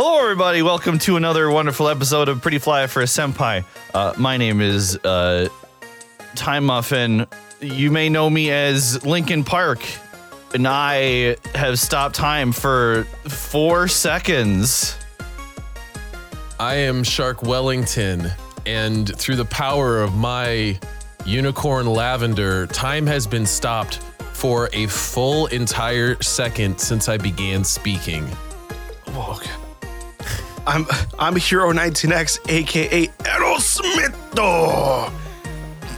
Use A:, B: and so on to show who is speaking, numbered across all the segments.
A: Hello, everybody. Welcome to another wonderful episode of Pretty Fly for a Senpai. Uh, my name is uh, Time Muffin. You may know me as Lincoln Park, and I have stopped time for four seconds.
B: I am Shark Wellington, and through the power of my unicorn lavender, time has been stopped for a full entire second since I began speaking.
C: Okay. I'm I'm Hero 19X, aka Aerosmith.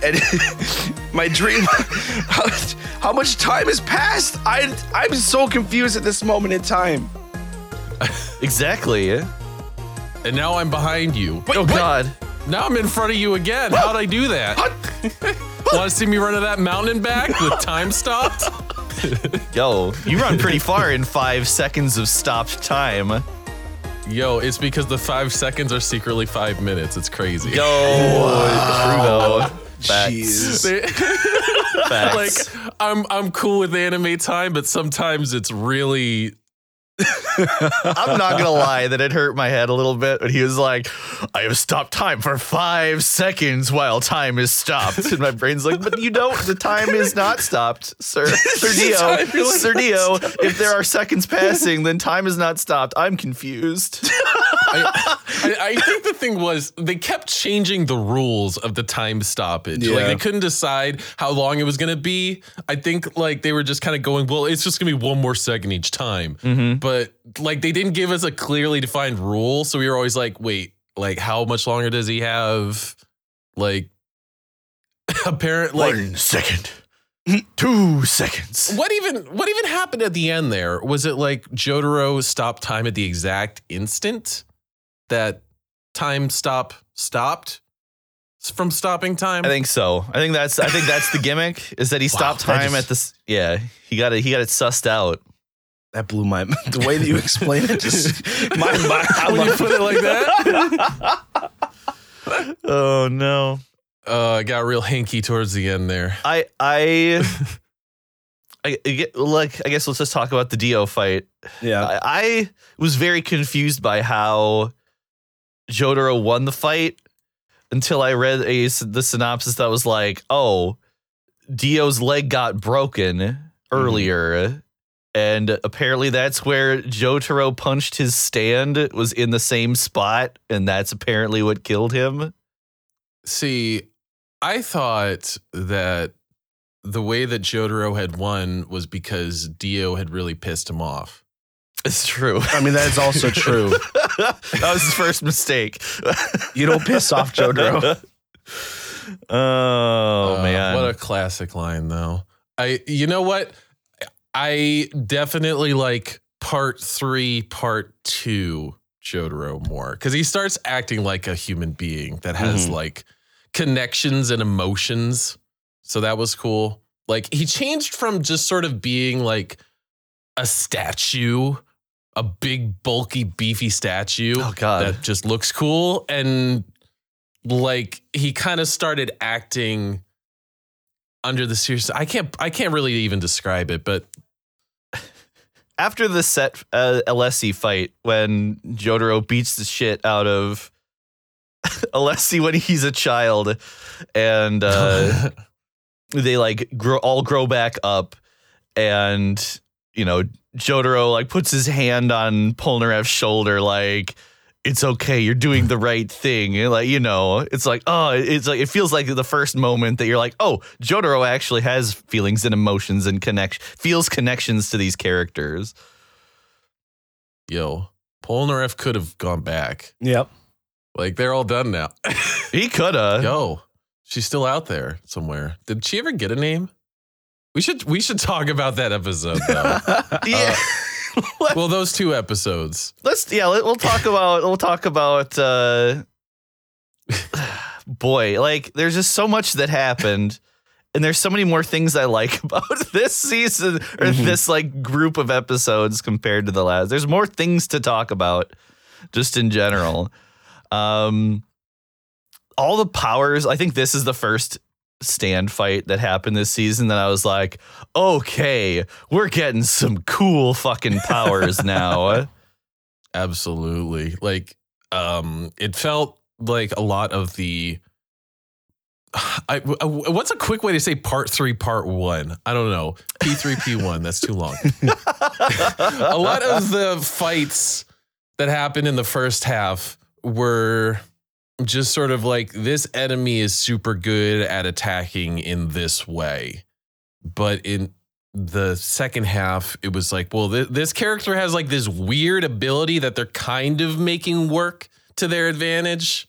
C: And my dream, how, how much time has passed? I I'm so confused at this moment in time.
A: Exactly.
B: And now I'm behind you.
A: oh, God.
B: Now I'm in front of you again. How'd I do that? Want to see me run to that mountain and back with time stopped?
A: Yo, you run pretty far in five seconds of stopped time.
B: Yo, it's because the five seconds are secretly five minutes. It's crazy.
A: Yo, wow. Facts.
C: Jeez.
B: They-
A: Facts.
B: like I'm I'm cool with anime time, but sometimes it's really
A: I'm not gonna lie that it hurt my head a little bit but he was like, I have stopped time for five seconds while time is stopped. And my brain's like, but you don't, the time is not stopped, sir. Sir Dio. Sir Dio, if there are seconds passing, then time is not stopped. I'm confused.
B: I, I, I think the thing was they kept changing the rules of the time stoppage. Like they couldn't decide how long it was gonna be. I think like they were just kind of going, well, it's just gonna be one more second each time. Mm-hmm. But like they didn't give us a clearly defined rule, so we were always like, wait, like how much longer does he have? Like apparently, like
A: One second. Two seconds.
B: what even what even happened at the end there? Was it like Jotaro stopped time at the exact instant that time stop stopped from stopping time?
A: I think so. I think that's I think that's the gimmick is that he stopped
C: that
A: time
C: just-
A: at this yeah, he got it he got it sussed out.
C: That blew my the way that you explain it. Just my mind. I
B: when you put it like that,
A: Oh no.
B: uh, I got real hinky towards the end there.
A: I I I, I get like I guess let's just talk about the Dio fight.
C: Yeah.
A: I, I was very confused by how Jotaro won the fight until I read a the synopsis that was like, oh, Dio's leg got broken mm-hmm. earlier. And apparently that's where Jotaro punched his stand was in the same spot, and that's apparently what killed him.
B: See, I thought that the way that Jotaro had won was because Dio had really pissed him off.
A: It's true.
C: I mean, that is also true.
A: that was his first mistake.
C: You don't piss off Jotaro.
A: Oh,
B: Uh,
A: man.
B: what a classic line, though. I, you know what? I definitely like part three, part two Jotaro more because he starts acting like a human being that has
A: Mhm.
B: like connections and emotions. So that was cool. Like he changed from just sort of being like a statue, a big, bulky, beefy statue
A: oh God.
B: that just looks cool and like he kind of started acting under the serious I can't I can't really even describe it but
A: After the set uh, Alessi fight, when Jotaro beats the shit out of Alessi when he's a child, and uh, they like grow all grow back up, and you know Jotaro like puts his hand on Polnareff's shoulder, like it's okay, you're doing the right thing. And, like you know, it's like oh, it's like it feels like the first moment that you're like oh, Jotaro actually has feelings and emotions and connect feels connections to these characters.
B: yo Polnareff could have gone back
C: Yep.
B: like they're all done now
A: He coulda.
B: yo she's still out there somewhere did she ever get a name we should we should talk about that episode though
A: Yeah.
B: well those two episodes
A: Let's yeah, we'll talk about we'll talk about uh boy, like there's just so much that happened and there's so many more things I like about this season or
C: Mhm.
A: this like group of episodes compared to the last. There's more things to talk about just in general. Um all the powers, I think this is the first stand fight that happened this season that I was like, okay, we're getting some cool fucking powers now.
B: Absolutely. Like um it felt like a lot of the I, uh, what's a quick way to say part three, part one? I don't know. P3, P1. That's too long. a lot of the fights that happened in the first half were just sort of like this enemy is super good at attacking in this way. But in the second half, it was like, well, th- this character has like this weird ability that they're kind of making work to their advantage.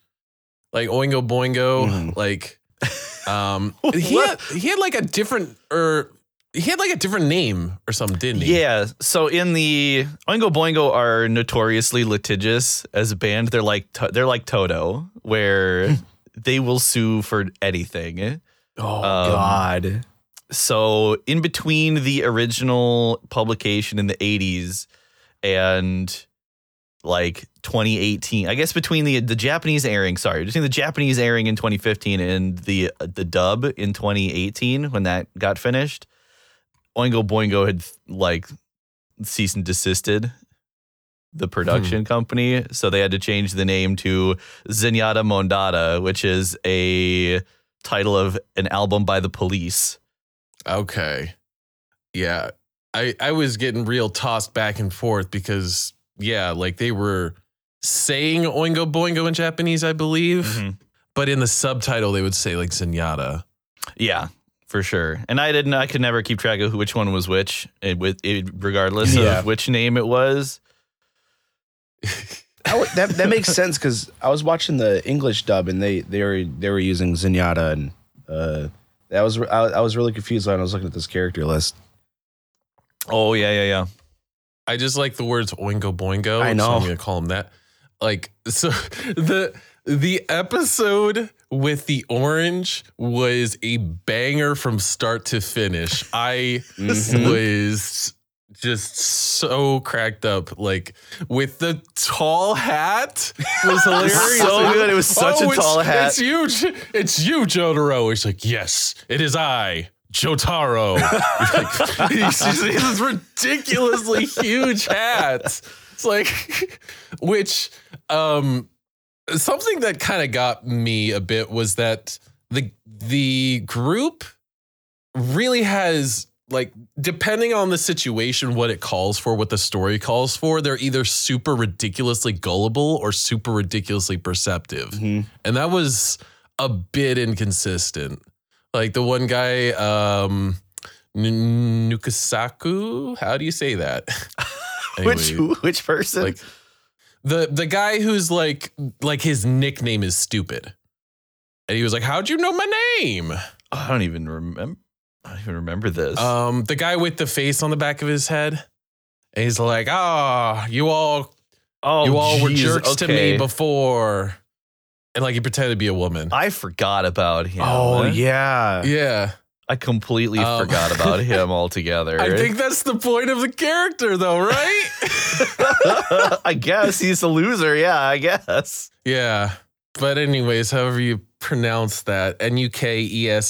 B: Like Oingo Boingo,
C: Mhm.
B: like um he had he had like a different or he had like a different name or something, didn't he?
A: Yeah. So in the Oingo Boingo are notoriously litigious as a band. They're like they're like Toto, where they will sue for anything.
C: Oh
A: Um,
C: God.
A: So in between the original publication in the 80s and like 2018, I guess between the the Japanese airing, sorry, between the Japanese airing in 2015 and the the dub in 2018 when that got finished, Oingo Boingo had like cease and desisted the production company, so they had to change the name to Zenyatta Mondatta, which is a title of an album by the Police.
B: Okay. Yeah. I I was getting real tossed back and forth because yeah, like they were saying Oingo Boingo in Japanese, I believe,
A: Mm-hmm.
B: but in the subtitle they would say like Zenyatta.
A: Yeah, for sure. And I didn't. I could never keep track of which one was which, it, with it, regardless
C: Yeah.
A: of which name it was.
C: That, that that makes sense because I was watching the English dub and they they were they were using Zenyatta and uh that was I, I was really confused when I was looking at this character list.
A: Oh yeah, yeah, yeah.
B: I just like the words Oingo Boingo.
C: I
B: So
C: know.
B: I'm gonna call him that. Like so the the episode with the orange was a banger from start to finish. I
C: Mhm.
B: was just so cracked up. Like with the tall hat was hilarious.
A: so good. It was such a
B: it's-
A: tall hat.
B: It's huge. It's you, Jotaro. He's like, yes, it is I. Jotaro. Like, he's, he's, he this ridiculously huge hat. It's like, which, um, something that kind of got me a bit was that the the group really has like depending on the situation what it calls for what the story calls for they're either super ridiculously gullible or super ridiculously perceptive
C: Mhm.
B: and that was a bit inconsistent like the one guy um nukasaku how do you say that
A: Which
B: Anyway,
A: which person?
B: like the the guy who's like like his nickname is stupid and he was like how'd you know my name
A: I don't even remember. I don't even remember this.
B: um the guy with the face on the back of his head and he's like ah you all
A: oh,
B: you all were
A: geez,
B: jerks to me before and like he pretended to be a woman
A: I forgot about him.
C: Oh yeah.
B: yeah
A: I completely
B: Um,
A: forgot about him altogether.
B: i think that's the point of the character though right
A: I guess he's a loser. Yeah, I guess.
B: yeah but anyways however you pronounce that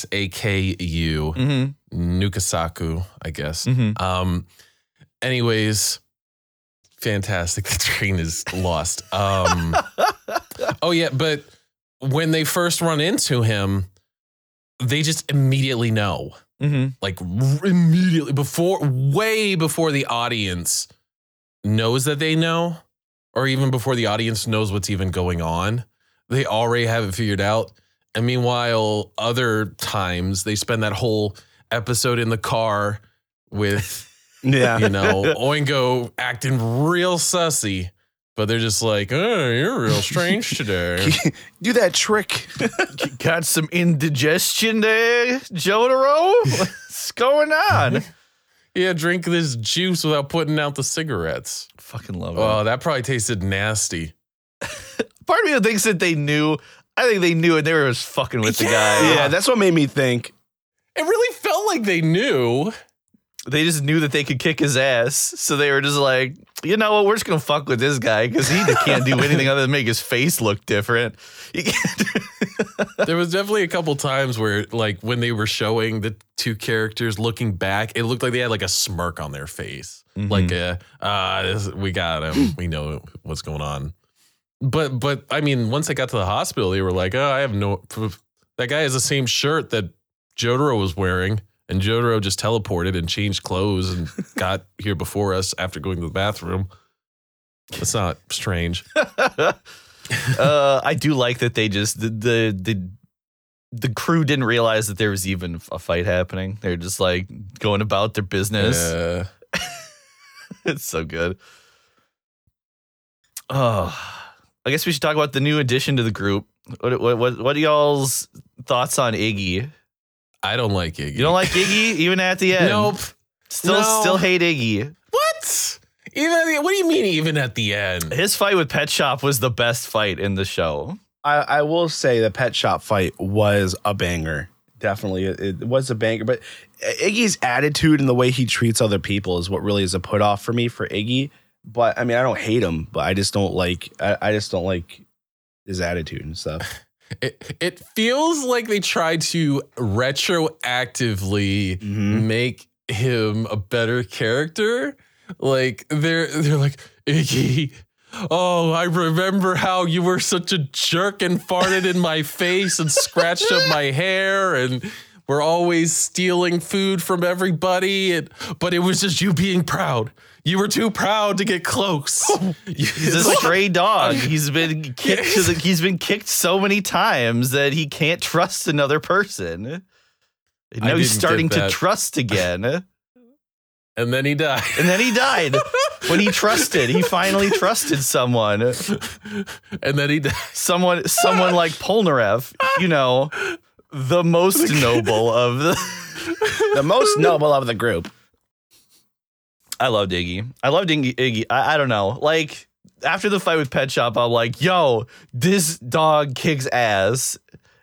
B: n-u-k-e-s-a-k-u
A: Mm-hmm.
B: nukasaku i guess
A: Mm-hmm.
B: Um, anyways, fantastic. The train is lost. Um, oh yeah, but when they first run into him, they just immediately know,
A: Mm-hmm.
B: like r- immediately before, way before the audience knows that they know, or even before the audience knows what's even going on. They already have it figured out. And meanwhile, other times they spend that whole episode in the car with
C: Yeah.
B: you know, Oingo acting real sussy, but they're just like, oh, you're real strange today.
C: Do that trick.
A: Got some indigestion there, Jotaro? What's going on?
B: yeah, drink this juice without putting out the cigarettes.
A: Fucking love oh, it.
B: Oh, that probably tasted nasty.
A: Part of me thinks that they knew. I think they knew and they were just fucking with the guy.
C: yeah, that's what made me think.
B: It really felt like they knew.
A: they just knew that they could kick his ass, so they were just like, you know what, we're just gonna fuck with this guy because he can't do anything other than make his face look different.
B: There was definitely a couple times where, like, when they were showing the two characters looking back, it looked like they had like a smirk on their face, like a, uh, this, we got him, we know what's going on. But, but I mean, once they got to the hospital, they were like, oh, I have no. That guy has the same shirt that Jotaro was wearing, and Jotaro just teleported and changed clothes and got here before us after going to the bathroom. That's not strange.
A: uh, I do like that they just the, the the the crew didn't realize that there was even a fight happening. They're just like going about their business.
B: Uh,
A: it's so good. Oh, I guess we should talk about the new addition to the group. What what what, what are y'all's thoughts on Iggy?
B: I don't like Iggy.
A: You don't like Iggy even at the end?
B: Nope.
A: Still
B: No.
A: still hate Iggy.
B: What? Even at the, what do you mean? Even at the end?
A: His fight with Pet Shop was the best fight in the show.
C: I, I will say the pet shop fight was a banger. Definitely, it, it was a banger. But Iggy's attitude and the way he treats other people is what really is a put off for me for Iggy. But I mean, I don't hate him, but I just don't like. I, I just don't like his attitude and stuff.
B: It, it feels like they tried to retroactively
C: Mhm.
B: make him a better character. Like they're they're like Iggy. Oh, I remember how you were such a jerk and farted in my face and scratched up my hair and we're always stealing food from everybody. And, but it was just you being proud. You were too proud to get close.
A: He's a stray dog. He's been kicked to the, he's been kicked so many times that he can't trust another person. And now he's starting to trust again. And
B: and then he died.
A: And then he died. when he trusted, he finally trusted someone.
B: and then he died.
A: Someone someone like Polnareff, you know, the most noble of the
C: The most noble of the group.
A: I loved Iggy. I loved Iggy. Iggy. I, I don't know. Like after the fight with Pet Shop, I'm like, yo, this dog kicks ass.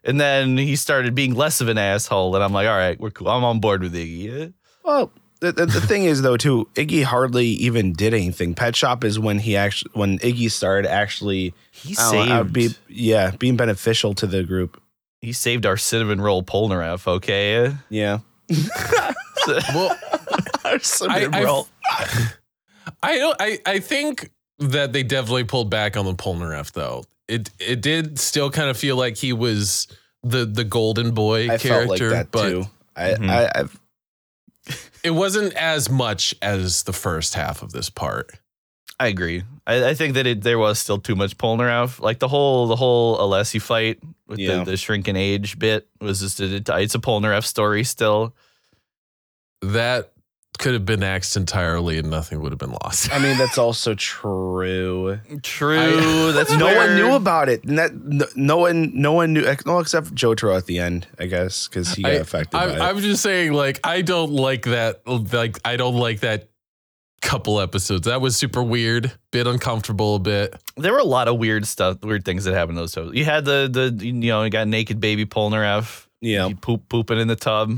A: And then he started being less of an asshole, and I'm like, all right, we're cool. I'm on board with Iggy.
C: Well, the, the, the thing is though too, Iggy hardly even did anything. Pet Shop is when he actually when Iggy started actually
A: He
C: I don't know, uh, saved. Be yeah being beneficial to the group.
A: he saved our cinnamon roll Polnareff. Okay.
C: Yeah.
B: Well, I,
C: Cinnamon
B: I,
C: roll.
B: I don't. I, I think that they definitely pulled back on the Polnareff though. It it did still kind of feel like he was the the golden boy
C: I felt like
B: character,
C: that
B: but
C: too. I,
A: Mhm.
C: I I've,
B: it wasn't as much as the first half of this part.
A: I agree. I, I think that it, there was still too much Polnareff. Like the whole the whole Alessi fight with
C: Yeah.
A: the, the shrinking age bit was just a, it's a Polnareff story still.
B: That could have been axed entirely, and nothing would have been lost.
C: I mean that's also true.
A: True. that's
C: no
A: fair.
C: one knew about it. And that no, no one no one knew no except Jotaro at the end, I guess, because he got
B: I,
C: affected
B: I'm,
C: by it.
B: I'm just saying, like, I don't like that. Like, I don't like that couple episodes. That was super weird, bit uncomfortable a bit.
A: there were a lot of weird stuff, weird things that happened in those shows. You had the the you know you got naked baby Polnareff,
C: yeah.
A: he poop pooping in the tub.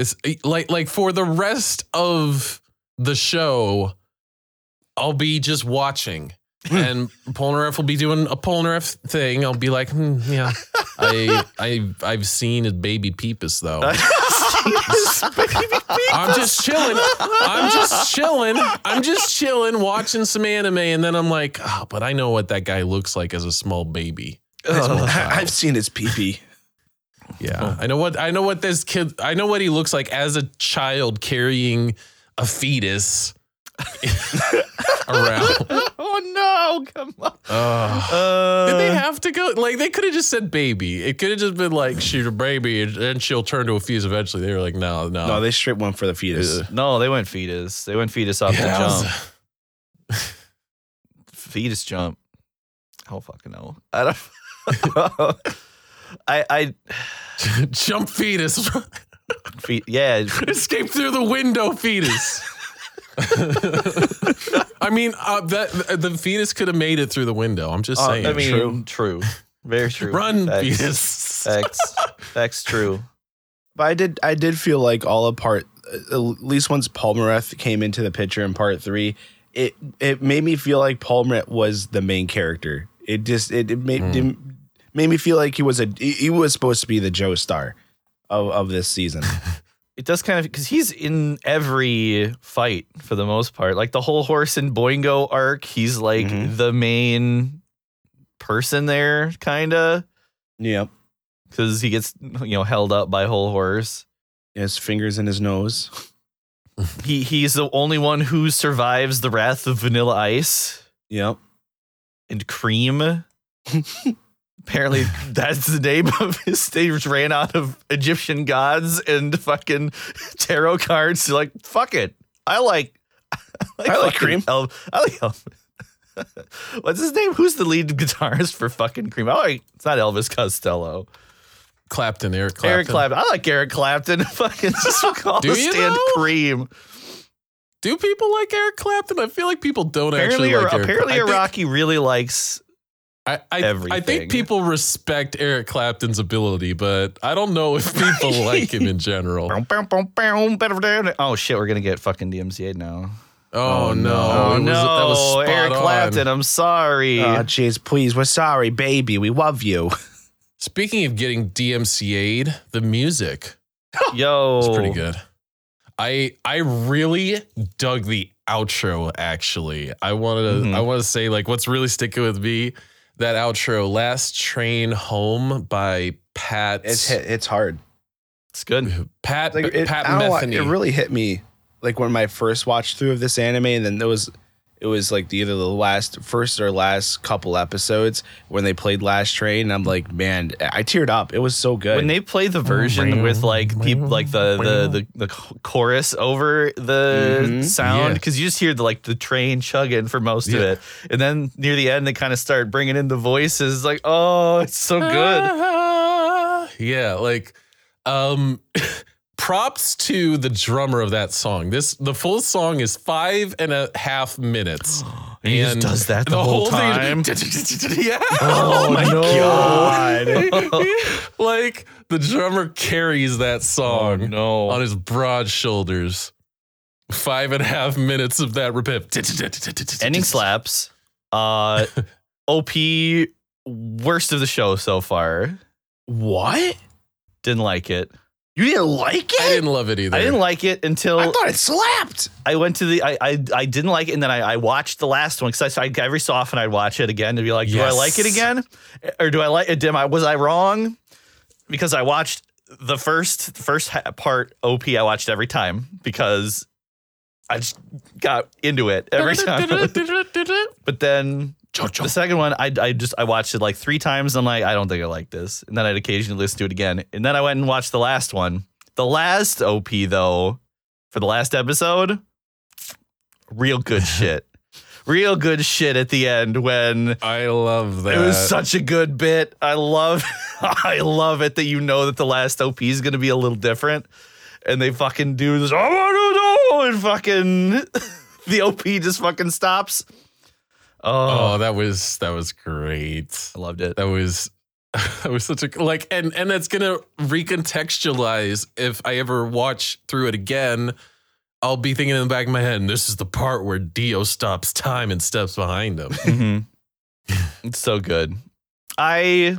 B: It's eh, like like for the rest of the show, I'll be just watching. and Polnareff will be doing a Polnareff thing. I'll be like, hmm, yeah, I I I've seen his baby peepus though. I'm just chilling. I'm just chilling. I'm just chilling, watching some anime, and then I'm like, oh, but I know what that guy looks like as a small baby.
A: Ugh.
C: I, I've seen his pee pee.
B: Yeah, I know what I know what this kid. I know what he looks like as a child carrying a fetus around.
A: oh no! Come on.
B: Ugh.
A: Uh,
B: Did they have to go? Like they could have just said baby. It could have just been like she's a baby, and then she'll turn to a fetus eventually. They were like, no, no.
C: No, they straight one for the fetus.
A: no, they went fetus. They went fetus off
B: Yeah,
A: the
B: that was-
A: jump. fetus jump. I don't fucking know. I don't. I I
B: jump fetus.
A: fe- yeah.
B: Escape through the window, fetus. I mean, uh, that the fetus could have made it through the window. I'm just
C: Uh,
B: saying.
A: I mean,
C: True.
A: true. Very true.
B: Run,
A: Facts.
B: fetus.
A: Facts. Facts. True.
C: But I did I did feel like all apart at least once Polnareff came into the picture in part three, it it made me feel like Polnareff was the main character. It just it, it made it made me feel like he was a he was supposed to be the Joestar of, of this season.
A: It does kind of because he's in every fight for the most part. Like the Hol Horse and Boingo arc, he's like
C: Mhm.
A: the main person there, kind of,
C: yep.
A: because he gets you know held up by Hol Horse.
C: His fingers in his nose.
A: He he's the only one who survives the wrath of Vanilla Ice
C: Yep.
A: and Cream. Apparently, that's the name of his. They just ran out of Egyptian gods and fucking tarot cards. They're like, fuck it. I like. I like,
C: I like Cream.
A: El- I like. El- What's his name? Who's the lead guitarist for fucking Cream? I like. It's not Elvis Costello.
B: Clapton, Eric Clapton.
A: Eric Clapton. I like Eric Clapton. Fucking just call
B: Do you
A: stand
B: though?
A: Cream.
B: Do people like Eric Clapton? I feel like people don't
A: Apparently,
B: actually like Eric.
A: apparently,
B: I think-
A: Iraqi really likes.
B: I, I, I think people respect Eric Clapton's ability, but I don't know if people like him in general.
A: Oh shit, we're gonna get fucking DMCA now.
B: Oh,
C: Oh,
B: no!
C: no.
A: Oh
B: It was- that was spot
A: Eric
B: on.
A: Clapton. I'm sorry.
C: Oh, jeez, please. We're sorry, baby. We love you.
B: Speaking of getting DMCA'd, the music
A: Yo,
B: is pretty good. I I really dug the outro. Actually, I wanted to
A: Mhm.
B: I want to say like what's really sticking with me that outro, "Last Train Home" by Pat.
C: It's hit, it's hard.
A: It's good.
B: Pat
C: Like it,
B: Pat
C: I don't know
B: Metheny.
C: it really hit me like when my first watch through of this anime, and then there was it was like the, either the last first or last couple episodes when they played Last Train. And I'm like, man, I teared up. It was so good.
A: When they play the version with like people like the the the, the chorus over the
C: Mhm.
A: sound
B: Yeah.
A: because you just hear the like the train chugging for most of it, and then near the end they kind of start bringing in the voices. Like, oh, it's so good.
B: yeah, like um props to the drummer of that song. This the full song is five and a half minutes.
A: And he just does that the whole time?
B: Thing, yeah.
A: Oh, my
C: God.
B: like the drummer carries that song
A: Oh, no.
B: on his broad shoulders. Five and a half minutes of that repeat.
A: Ending slaps. Uh, OP worst of the show so far.
C: what?
A: Didn't like it.
C: You didn't like it?
B: I didn't love it either.
A: I didn't like it until
C: I thought it slapped.
A: I went to the I I, I didn't like it, and then I, I watched the last one because I, I every so often I'd watch it again to be like, do I like it again, or do I like it? Am I was I wrong? Because I watched the first first part OP I watched every time because I just got into it every time. but then the second one I I just I watched it like three times. And I'm like I don't think I like this, and then I'd occasionally listen to it again, and then I went and watched the last one. The last OP though, for the last episode, real good shit. Real good shit at the end when
B: I love that.
A: it was such a good bit. I love I love it that you know that the last OP is gonna be a little different. And they fucking do this, oh no, no, and fucking the OP just fucking stops. Oh,
B: Oh, that was that was great.
A: I loved it.
B: That was that was such a like and and that's gonna recontextualize if I ever watch through it again. I'll be thinking in the back of my head, this is the part where Dio stops time and steps behind him.
A: Mhm. it's so good. I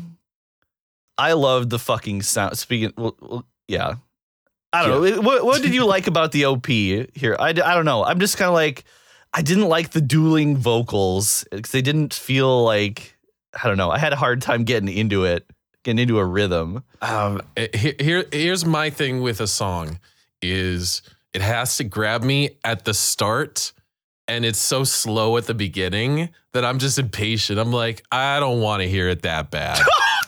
A: I loved the fucking sound. Speaking, well, well, yeah, I don't know. What what did you like about the OP here? I, I don't know. I'm just kind of like I didn't like the dueling vocals because they didn't feel like I don't know. I had a hard time getting into it, getting into a rhythm.
C: Um,
B: Eh, Here, here's my thing with a song is it has to grab me at the start and it's so slow at the beginning that I'm just impatient. I'm like, I don't want to hear it that bad.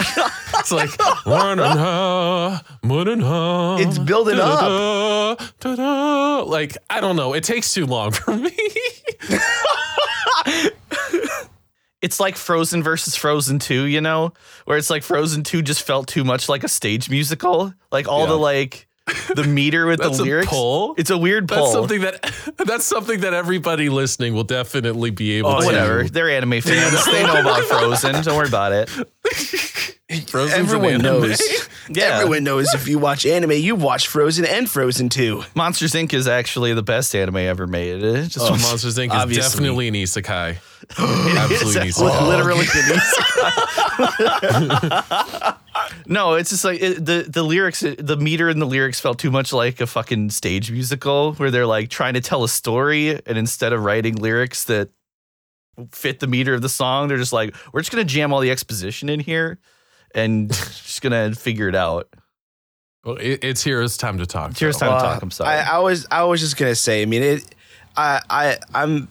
B: it's like
C: It's building
B: up. Like, I don't know. It takes too long for me.
A: It's like Frozen versus Frozen 2, you know, where it's like Frozen 2 just felt too much like a stage musical. Like all the like the meter with
B: That's
A: the
B: a
A: lyrics.
B: pull.
A: It's a weird pull.
B: That's something that that's something that everybody listening will definitely be able
A: Oh,
B: to
A: whatever. They're anime fans. they know about Frozen. Don't worry about it.
B: Frozen's
C: Everyone knows.
A: Yeah.
C: Everyone knows if you watch anime, you watch Frozen and Frozen 2.
A: Monsters Inc. is actually the best anime ever made. It just
B: Oh, Monsters Inc. is definitely an isekai.
A: It's
B: Absolutely an
A: li-
B: isekai.
A: literally Denise. no, it's just like it, the the lyrics, the meter in the lyrics felt too much like a fucking stage musical where they're like trying to tell a story, and instead of writing lyrics that fit the meter of the song, they're just like, we're just gonna jam all the exposition in here and just gonna figure it out.
B: Well, it, it's here. It's time to talk.
A: It's your
B: though.
A: time to talk. I'm sorry.
C: I, I was I was just gonna say. I mean, it. I I I'm.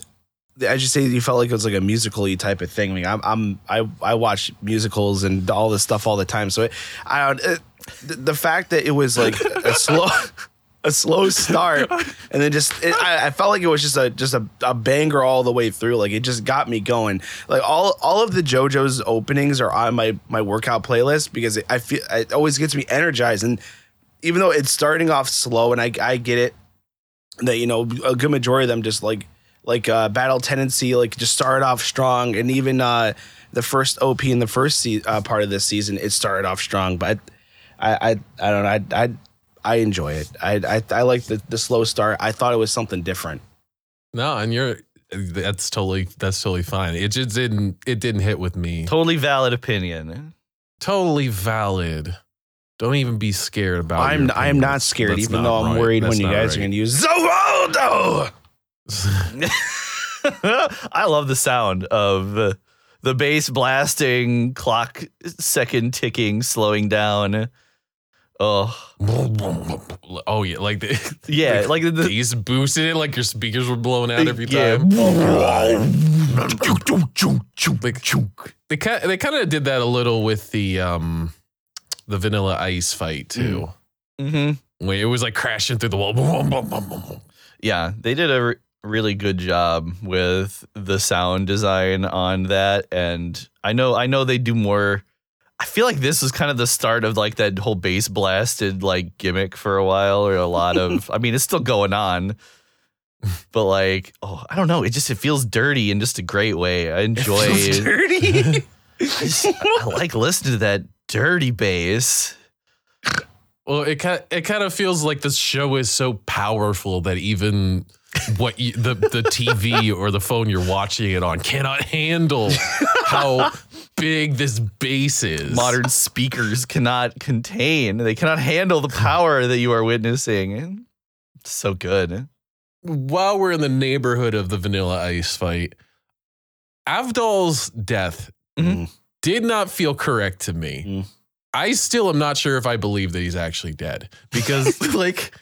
C: I just say you felt like it was like a musical-y type of thing. I mean, I'm, I'm I I watch musicals and all this stuff all the time. So it, I uh, don't. It, the, the fact that it was like a slow. A slow start, and then just it, I, I felt like it was just a just a, a banger all the way through. Like it just got me going. Like all all of the JoJo's openings are on my my workout playlist because it, I feel it always gets me energized. And even though it's starting off slow, and I I get it that you know a good majority of them just like like uh, battle tendency like just started off strong, and even uh, the first OP in the first se- uh, part of this season it started off strong, but I I I don't know I I, I enjoy it. I I, I like the the slow start. I thought it was something different.
B: No, and you're. That's totally. That's totally fine. It just didn't. It didn't hit with me.
A: totally valid opinion.
B: Totally valid. Don't even be scared about.
C: I'm
B: your
C: I am not scared,
B: That's
C: even
B: not
C: though I'm
B: right.
C: worried
B: That's
C: when you
B: not
C: guys are going to use Zoldo.
A: I love the sound of the bass blasting, clock second ticking, slowing down. Oh,
B: oh yeah, like the
A: yeah, like the,
B: bass boosted it, like your speakers were blowing out every
A: yeah.
B: time. Like, they kind they kind of did that a little with the um the Vanilla Ice fight too.
A: hmm
B: When it was like crashing through the wall.
A: Yeah, they did a re- really good job with the sound design on that, and I know I know they do more. I feel like this was kind of the start of like that whole bass blasted like gimmick for a while, or a lot of. I mean, it's still going on, but like, oh, I don't know. It just it feels dirty in just a great way. I enjoy.
C: dirty.
A: I, just- I like listening to that dirty bass.
B: Well, it kind it kind of feels like this show is so powerful that even what you, the the TV or the phone you're watching it on cannot handle how big this bass is.
A: Modern speakers cannot contain. They cannot handle the power that you are witnessing. It's so good.
B: While we're in the neighborhood of the Vanilla Ice fight, Avdol's death
A: Mhm.
B: did not feel correct to me.
C: Mm.
B: I still am not sure if I believe that he's actually dead because like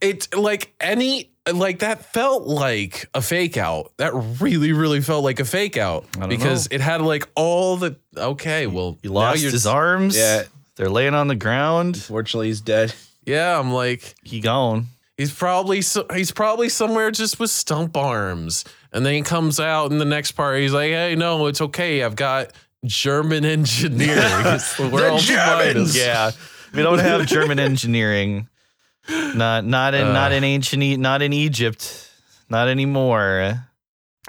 B: it like any like that felt like a fake out. That really really felt like a fake out
A: I don't
B: because it had like all the okay, well
A: He lost
B: you're-
A: his arms.
C: Yeah.
A: They're laying on the ground.
C: Unfortunately, he's dead.
B: Yeah, I'm like
A: He gone.
B: He's probably so, he's probably somewhere just with stump arms, and then he comes out in the next part. He's like, "Hey, no, it's okay. I've got German engineering. It's the world's
C: Germans!
B: finest."
A: Yeah. We don't have German engineering. Not not in not
B: Uh.
A: in ancient E- not in Egypt. Not anymore.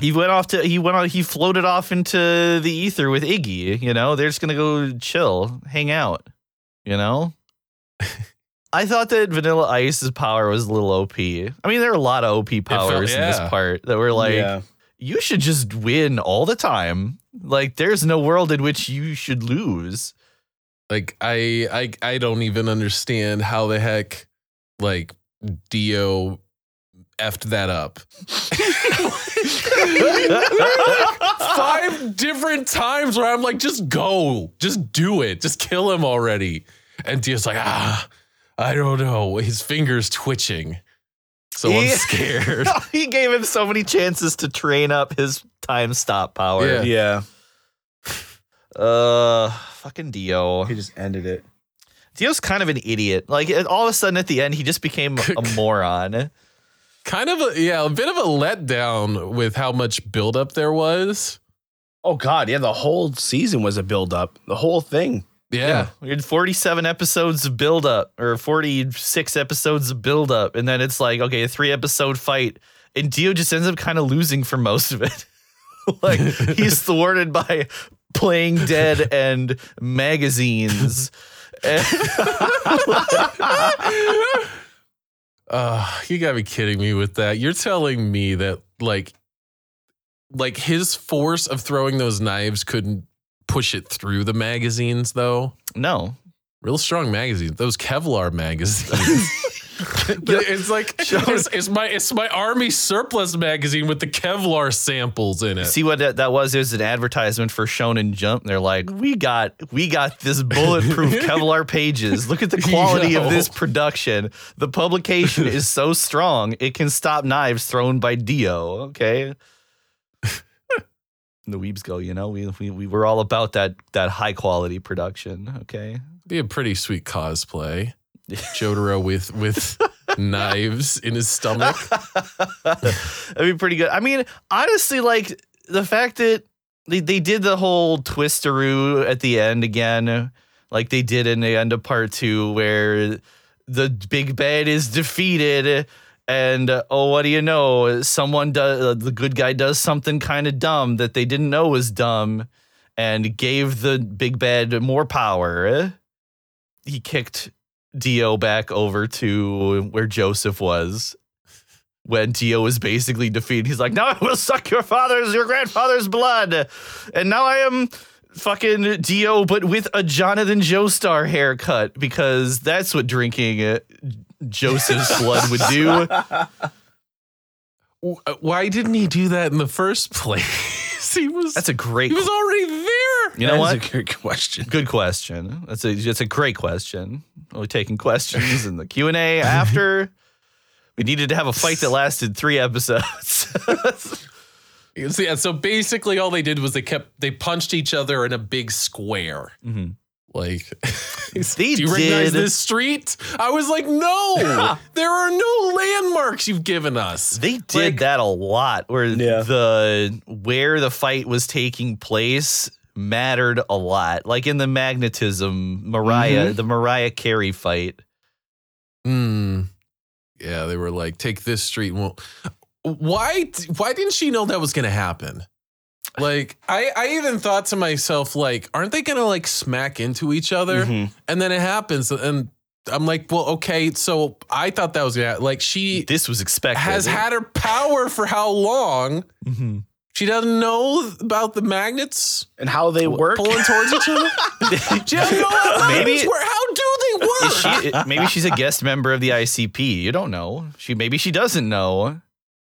A: He went off to he went on he floated off into the ether with Iggy, you know? They're just gonna go chill, hang out. You know? I thought that Vanilla Ice's power was a little OP. I mean, there are a lot of OP powers in
B: yeah.
A: this part that were like,
C: yeah.
A: you should just win all the time. Like, there's no world in which you should lose.
B: Like I I I don't even understand how the heck like Dio effed that up. Five different times where I'm like, just go, just do it, just kill him already. And Dio's like, ah, I don't know. His fingers twitching. So I'm scared.
A: he gave him so many chances to train up his time stop power.
B: Yeah.
C: Yeah.
A: Uh, fucking Dio.
C: He just ended it.
A: Dio's kind of an idiot. Like all of a sudden at the end, he just became a moron.
B: kind of a yeah, a bit of a letdown with how much buildup there was.
C: Oh God, yeah. The whole season was a build up. The whole thing.
B: Yeah.
A: we had 47 episodes of build up, or 46 episodes of build up, and then it's like okay, a three episode fight, and Dio just ends up kind of losing for most of it. like he's thwarted by playing dead and magazines.
B: Uh, you gotta be kidding me with that. You're telling me that like like his force of throwing those knives couldn't push it through the magazines though?
A: no,
B: Real strong magazines. Those Kevlar magazines. it's like it's, it's my it's my army surplus magazine with the Kevlar samples in it.
A: See what that, that was? It was an advertisement for Shonen Jump. They're like, we got we got this bulletproof Kevlar pages. Look at the quality of this production. The publication is so strong it can stop knives thrown by Dio. Okay. the weebs go, you know, we, we we were all about that that high quality production. Okay.
B: Be a pretty sweet cosplay. Jotaro with with knives in his stomach.
A: That'd be pretty good. I mean, honestly, like the fact that they, they did the whole twisteroo at the end again, like they did in the end of part two, where the big bad is defeated. And uh, oh, what do you know? Someone does uh, the good guy does something kind of dumb that they didn't know was dumb, and gave the big bad more power. He kicked Dio back over to where Joseph was when Dio was basically defeated. He's like, now I will suck your father's, your grandfather's blood. And now I am fucking Dio, but with a Jonathan Joestar haircut because that's what drinking uh, Joseph's blood would do.
B: Uh, Why didn't he do that in the first place? He was
A: That's a great,
B: he was already there.
A: you know what?
C: That's a good question.
A: Good question. That's a that's a great question. We're taking questions in the Q and A after. We needed to have a fight that lasted three episodes.
B: So, yeah, so basically all they did was they kept they punched each other in a big square.
A: Mhm.
B: Like,
A: They
B: do you recognize this street? I was like, no, there are no landmarks you've given us.
A: They did
B: Like-
A: that a lot where
C: Yeah.
A: the where the fight was taking place mattered a lot. Like in the magnetism Mariah, the Mariah Carey fight.
B: Hmm. Yeah, they were like, take this street. Well, why? Why didn't she know that was going to happen? Like, I, I even thought to myself, like, aren't they going to like smack into each other?
C: Mhm.
B: And then it happens, and I'm like, well, okay. So I thought that was gonna like she
A: This was expected.
B: has had her power for how long?
A: Mhm.
B: She doesn't know about the magnets
C: And how they work.
B: pulling towards each other. She doesn't know how
A: Maybe-
B: work. How do they work?
A: Is she, maybe she's a guest member of the ICP. You don't know. She maybe she doesn't know.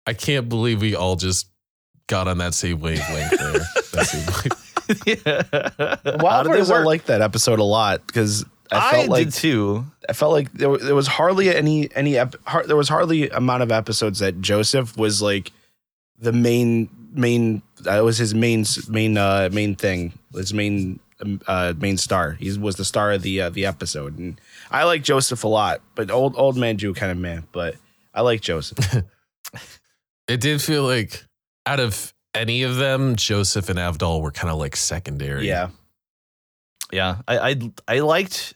B: I can't believe we all just got on that same wavelength there. That same wave-
A: How did they
C: Wildfires, I
A: work?
C: like that episode a lot because I
A: I,
C: felt like
A: did too.
C: I felt like there, there was hardly any any ep, har, there was hardly amount of episodes that Joseph was like the main main that was his main main uh main thing his main um, uh main star he was the star of the uh, the episode and I like Joseph a lot but old old man Jew kind of man but I like Joseph
B: it did feel like out of any of them, Joseph and Avdol were kind of like secondary.
C: yeah
A: Yeah, I I, I liked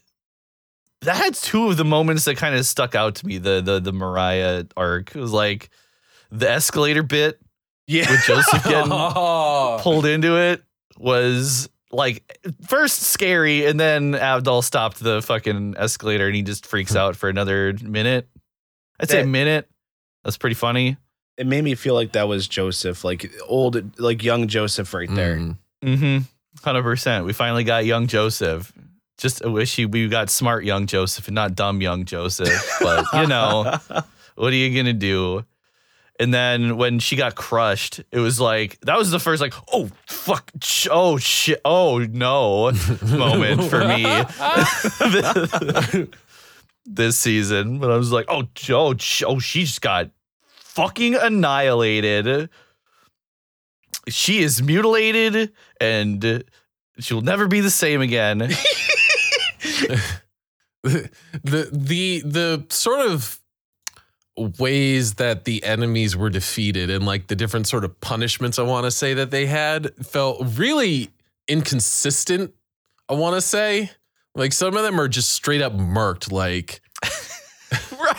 A: that had two of the moments that kind of stuck out to me. The the the Mariah arc It was like the escalator bit
C: yeah
A: with Joseph getting
B: Oh.
A: pulled into it was like first scary, and then Avdol stopped the fucking escalator and he just freaks out for another minute. I'd say a minute. That's pretty funny.
C: It made me feel like that was Joseph like old like young Joseph right there
B: Mm.
A: Mm-hmm. Hundred percent. We finally got young Joseph. Just I wish he, we got smart young Joseph and not dumb young Joseph. But you know, what are you gonna do? And then when she got crushed, it was like that was the first like, oh fuck, sh- oh shit, oh no moment for me this season. But I was like, oh, oh, sh- oh, she just got fucking annihilated. She is mutilated and she'll never be the same again.
B: the the the the sort of ways that the enemies were defeated and like the different sort of punishments I want to say that they had felt really inconsistent. I want to say like some of them are just straight up murked. Like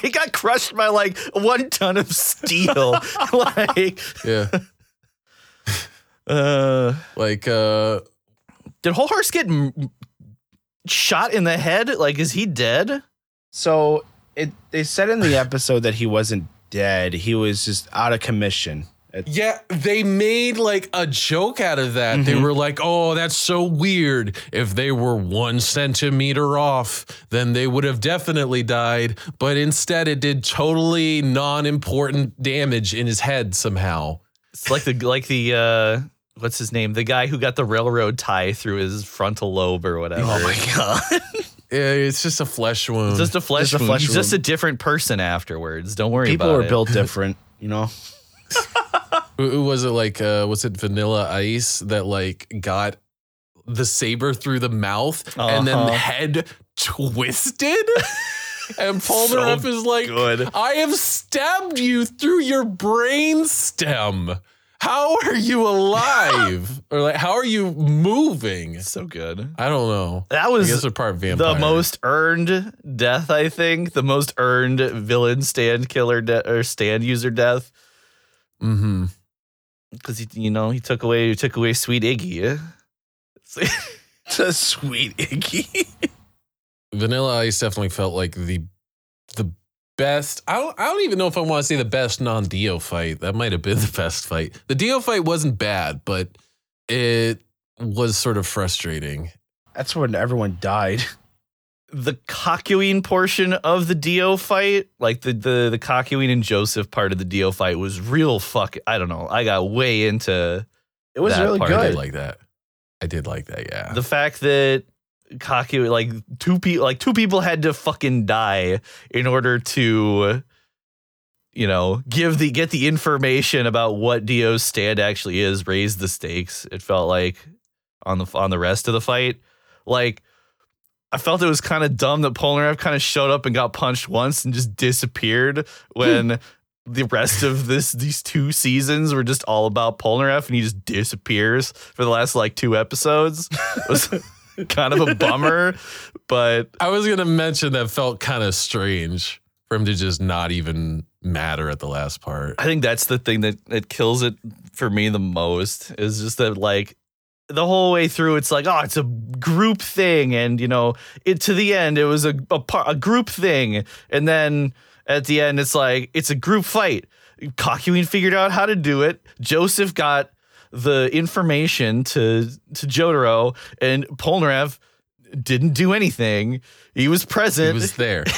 A: right, got crushed by like one ton of steel. like,
B: yeah,
A: uh,
B: like uh
A: Did Hol Horse get m- shot in the head? Like, is he dead?
C: So it they said in the episode that he wasn't dead. He was just out of commission. It-
B: Yeah, they made like a joke out of that. They
C: Mhm.
B: were like, oh, that's so weird. If they were one centimeter off, then they would have definitely died. But instead, it did totally non important damage in his head somehow.
A: It's like the like the uh what's his name? The guy who got the railroad tie through his frontal lobe or whatever.
C: oh my god.
B: Yeah, It's just a flesh wound.
A: It's just a flesh
C: Just a
A: wound.
C: flesh
A: He's just a different person afterwards. Don't worry
C: People
A: about it.
C: People are built different, you know.
B: Who was it like? Uh, was it Vanilla Ice that like got the saber through the mouth and then
A: Uh-huh.
B: the head twisted? and Polnareff is like,
A: good.
B: I have stabbed you through your brain stem. How are you alive? or like, how are you moving?
A: So good.
B: I don't know.
A: That
B: I
A: was
B: they're part vampire.
A: the most earned death, I think. The most earned villain stand killer de- or stand user death.
B: Mm-hmm.
A: Because he, you know, he took away he took away sweet Iggy.
C: It's a sweet Iggy.
B: Vanilla Ice definitely felt like the the best. I don't, I don't even know if I want to say the best non Dio fight. That might have been the best fight. The Dio fight wasn't bad, but it was sort of frustrating.
C: That's when everyone died.
A: the Kakyoin portion of the Dio fight, like the the the Kakyoin and Joseph part of the Dio fight, was real fuck. I don't know. I got way into
C: It was
A: That
C: really
A: part
B: I
C: good.
B: did like that. I did like that. Yeah.
A: the fact that Kakyoin, like two people, like two people had to fucking die in order to, you know, give the get the information about what Dio's stand actually is, raise the stakes. It felt like on the on the rest of the fight, like. I felt it was kind of dumb that Polnareff kind of showed up and got punched once and just disappeared when hmm. the rest of this these two seasons were just all about Polnareff and he just disappears for the last like two episodes. It was kind of a bummer, but
B: I was gonna mention that felt kind of strange for him to just not even matter at the last part.
A: I think that's the thing that that kills it for me the most is just that like the whole way through it's like oh it's a group thing and you know it to the end it was a a, par- a group thing and then at the end it's like it's a group fight Kakyoin figured out how to do it Joseph got the information to to Jotaro and Polnareff didn't do anything he was
B: It
A: present
B: was there.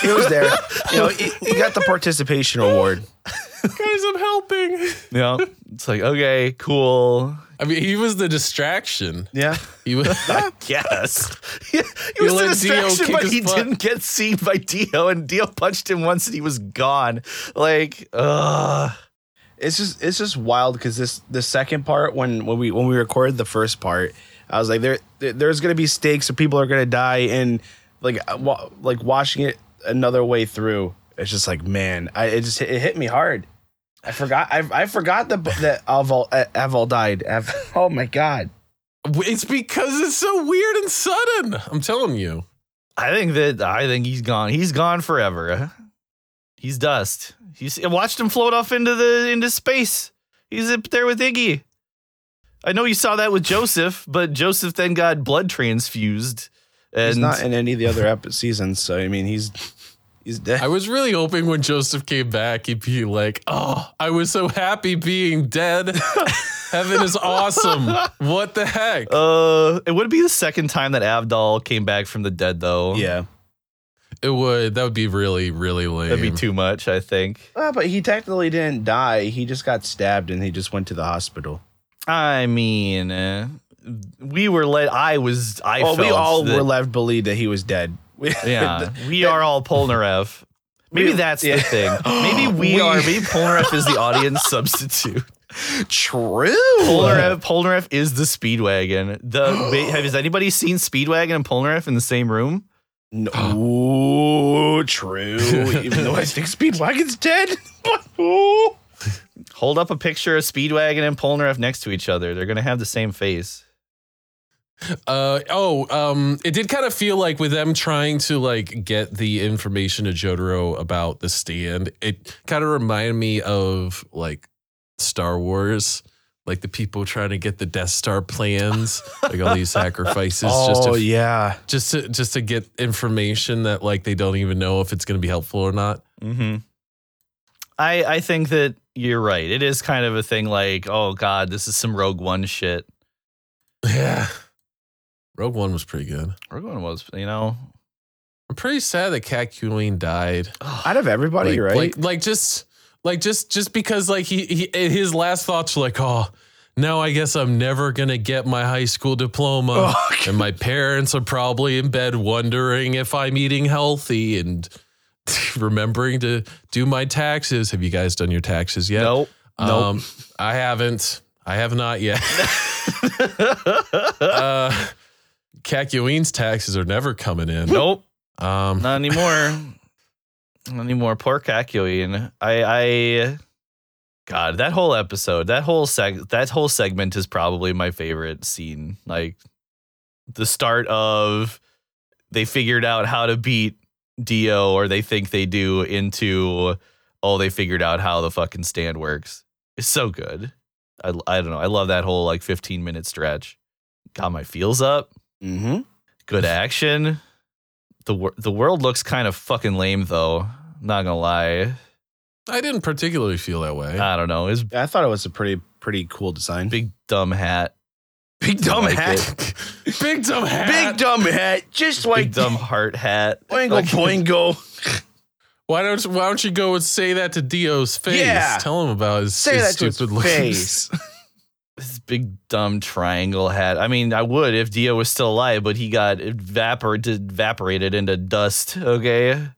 C: He was there. you know, he, he got the participation award.
B: Guys, I'm helping.
A: yeah it's like okay cool
B: I mean, he was the distraction.
C: Yeah.
B: He was.
A: I guess. he
B: You
A: was
B: the
A: distraction, but he
B: butt.
A: didn't get seen by Dio, and Dio punched him once and he was gone. Like, uh
C: it's just it's just wild because this the second part when when we when we recorded the first part i was like there there- there's gonna be stakes or people are gonna die and like uh, like watching it another way through it's just like man i it just it hit me hard i forgot i, I forgot that that Avdol uh, Avdol died Av- oh my god
B: It's because it's so weird and sudden. I'm telling you.
A: I think that I think he's gone. He's gone forever. He's dust. He's I watched him float off into the into space. He's up there with Iggy. I know you saw that with Joseph, but Joseph then got blood transfused. And
C: he's not in any of the other ep- seasons so i mean he's he's dead
B: I was really hoping when Joseph came back, he'd be like, "Oh, I was so happy being dead. Heaven is awesome. What the heck?"
A: uh it would be the second time that Avdol came back from the dead though.
C: yeah
B: It would. That would be really, really lame.
A: That'd be too much, I think.
C: Uh, but he technically didn't die he just got stabbed and he just went to the hospital
A: I mean, uh, we were led. I was. I
C: well,
A: felt
C: we all
A: that-
C: were left to believe that he was dead. We-
A: Yeah, we are all Polnareff. Maybe
C: We-
A: that's
C: yeah.
A: the thing. Maybe we,
C: We-
A: are. Maybe Polnareff is the audience substitute.
C: True.
A: Polnareff, Polnareff is the Speedwagon. The wait, have, has anybody seen Speedwagon and Polnareff in the same room?
C: No, Ooh, true. Even though I think Speedwagon's dead.
A: Hold up a picture of Speedwagon and Polnareff next to each other. They're gonna have the same face.
B: Uh oh, um, it did kind of feel like with them trying to like get the information to Jotaro about the stand, it kind of reminded me of like Star Wars. like the people trying to get the Death Star plans, like all these sacrifices,
C: oh
B: just to
C: yeah.
B: just to just to get information that like they don't even know if it's going to be helpful or not.
A: Mm-hmm. I I think that you're right. It is kind of a thing like, oh god, this is some Rogue One shit.
B: Yeah, Rogue One was pretty good.
A: Rogue One was, you know,
B: I'm pretty sad that Kakyoin died.
C: Out of everybody,
B: like,
C: right?
B: Like, like just, like just, just because, like he, he, his last thoughts were like, oh, now I guess I'm never gonna get my high school diploma,
C: Oh,
B: and my parents are probably in bed wondering if I'm eating healthy and remembering to do my taxes. Have you guys done your taxes yet?
A: nope.
C: Nope.
B: Um, I haven't. I have not yet. uh, Cat taxes are never coming in.
A: nope.
B: Um,
A: Not anymore. Not anymore. Poor Kakyoin. I I God, that whole episode, that whole seg that whole segment is probably my favorite scene. Like the start of they figured out how to beat Dio, or they think they do, into oh, they figured out how the fucking stand works. It's so good. I I don't know. I love that whole like 15 minute stretch. Got my feels up
C: mm-hmm.
A: good action. The wor- the world looks kind of fucking lame though. Not gonna lie.
B: I didn't particularly feel that way.
A: I don't know. His
C: I thought it was a pretty pretty cool design.
A: big dumb hat,
C: big dumb
A: like
C: hat.
B: Big dumb hat.
C: Big dumb hat. Just like
A: big dumb heart hat.
C: Boingo
A: Like-
C: boingo.
B: Why don't Why don't you go and say that to Dio's face?
C: Yeah.
B: Tell him about his,
C: Say
B: his
C: that to his
B: stupid looking-
C: face.
A: His big dumb triangle hat. I mean, I would if Dio was still alive, but he got evaporated evaporated into dust. Okay.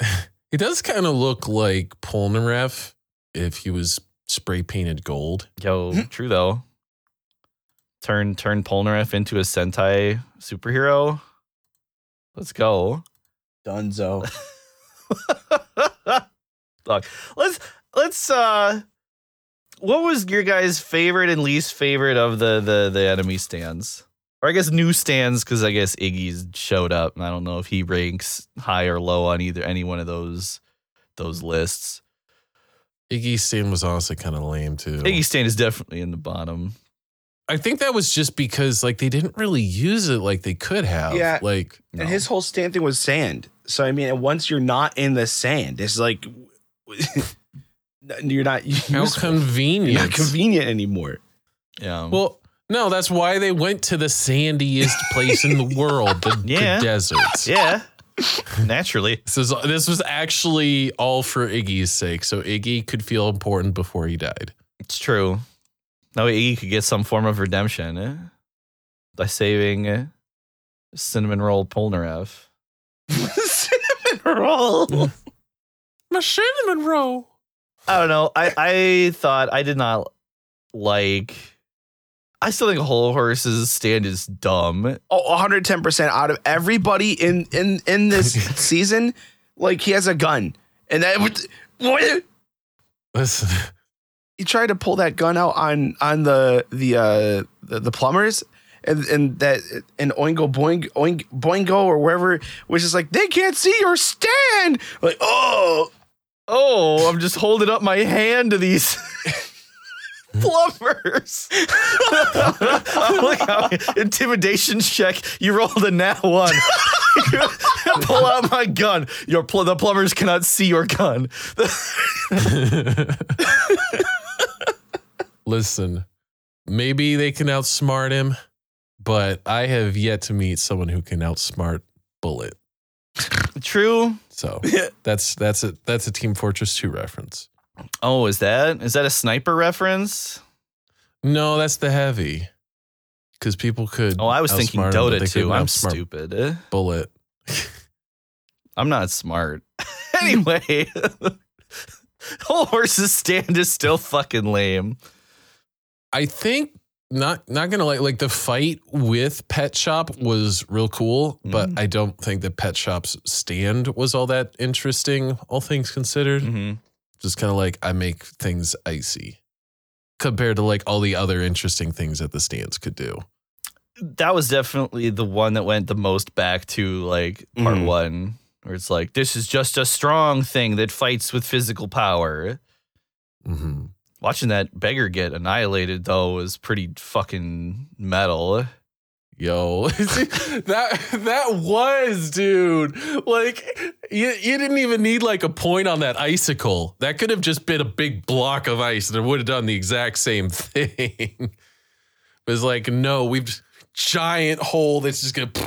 B: He does kind of look like Polnareff if he was spray painted gold.
A: Yo, true though. Turn turn Polnareff into a Sentai superhero. Let's go.
C: Dunzo.
A: Look, let's let's uh what was your guys' favorite and least favorite of the the the enemy stands? Or I guess new stands because I guess Iggy's showed up and I don't know if he ranks high or low on either any one of those those lists.
B: Iggy stand was honestly kind of lame too.
A: Iggy stand is definitely in the bottom.
B: I think that was just because like they didn't really use it like they could have.
C: Yeah.
B: Like
A: No.
C: And his whole stand thing was sand. So I mean, once you're not in the sand, it's like you're not
B: how
C: useful.
B: convenient.
C: You're not convenient anymore.
A: yeah.
B: Well, no, that's why they went to the sandiest place in the world, the,
A: Yeah.
B: the deserts.
A: yeah. Naturally.
B: This is this was actually all for Iggy's sake, so Iggy could feel important before he died.
A: It's true. Now Iggy could get some form of redemption eh? by saving uh, Cinnamon Roll Polnareff.
C: Cinnamon roll.
B: My cinnamon roll.
A: I don't know. I, I thought I did not like. I still think Hol Horse's stand is dumb.
C: Oh, 110% out of everybody in in in this season, like he has a gun. And that would what
B: Listen,
C: he tried to pull that gun out on on the the uh the, the plumbers and and that and oingo boing oing boingo or wherever which is like they can't see your stand like oh
A: Oh, I'm just holding up my hand to these plumbers. Look how intimidation check. You rolled a nat one. Pull out my gun. Your pl- the plumbers cannot see your gun.
B: listen. Maybe they can outsmart him, but I have yet to meet someone who can outsmart Bullet.
A: True.
B: So that's that's a that's a Team Fortress 2 reference.
A: Oh, is that is that a sniper reference?
B: No, that's the heavy. Because people could.
A: Oh, I was thinking
B: outsmart him, but they
A: Dota
B: 2.
A: I'm stupid.
B: Bullet.
A: I'm not smart. anyway, Hol Horse's stand is still fucking lame.
B: I think not not gonna like like the fight with Pet Shop was real cool, but
A: Mhm.
B: I don't think that Pet Shop's stand was all that interesting, all things considered.
A: Mm-hmm.
B: Just kind of like I make things icy compared to like all the other interesting things that the stands could do.
A: That was definitely the one that went the most back to like part
C: Mhm.
A: one, where it's like this is just a strong thing that fights with physical power.
B: hmm
A: Watching that beggar get annihilated though was pretty fucking metal.
B: Yo, that that was, dude. Like you, you didn't even need like a point on that icicle. That could have just been a big block of ice and it would have done the exact same thing. it was like, no, we've just, giant hole that's just gonna.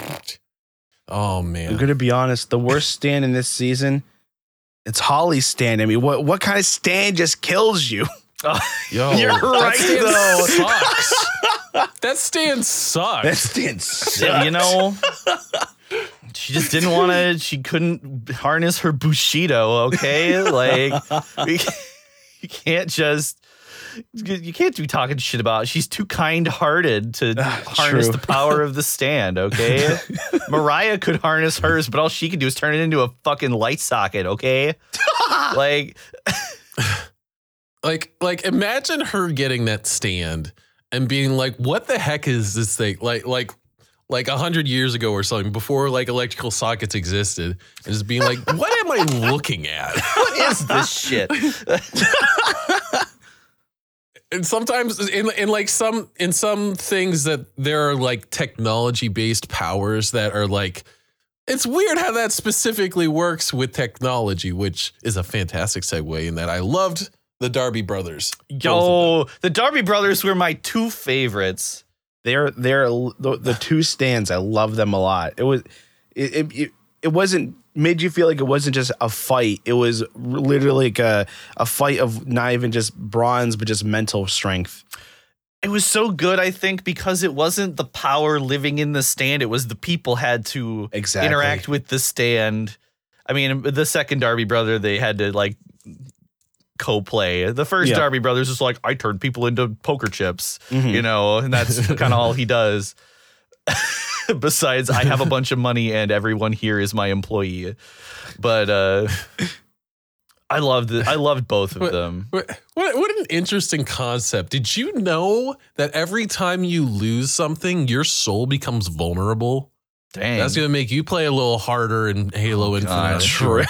B: Oh man, I'm
C: gonna be honest. The worst stand in this season, it's Holly's stand. I mean, what what kind of stand just kills you?
B: yo,
A: You're
B: that
A: right,
B: stand
A: though.
B: Sucks. that stand sucks.
C: That stand sucks.
A: You know, she just didn't want to. She couldn't harness her bushido. Okay, like we, you can't just. You can't be talking shit about. She's too kind-hearted to ah, harness
C: true.
A: the power of the stand. Okay, Mariah could harness hers, but all she could do is turn it into a fucking light socket. Okay, like
B: like like imagine her getting that stand and being like what the heck is this thing like like like a hundred years ago or something before like electrical sockets existed and just being like what am i looking at
A: what is this shit?
B: and sometimes in in like some in some things that there are like technology based powers that are like it's weird how that specifically works with technology which is a fantastic segue in that i loved the darby brothers Both of them.
A: Yo, the Darby brothers were my two favorites.
C: They're they're the, the two stands. I love them a lot. It was it, it it it wasn't made you feel like it wasn't just a fight. It was literally like a a fight of not even just bronze, but just mental strength.
A: It was so good, I think, because it wasn't the power living in the stand. It was the people had to
C: Exactly.
A: interact with the stand. I mean, the second Darby brother, they had to like co-play. The first
C: Yeah.
A: Darby brothers is like, I turned people into poker chips,
C: Mhm.
A: you know, and that's kind of all he does. Besides, I have a bunch of money and everyone here is my employee. But uh I loved it. I loved both of them.
B: What, what what an interesting concept. Did you know that every time you lose something, your soul becomes vulnerable?
A: Dang.
B: That's going to make you play a little harder in Halo Infinite. I'm
A: God.
B: sure.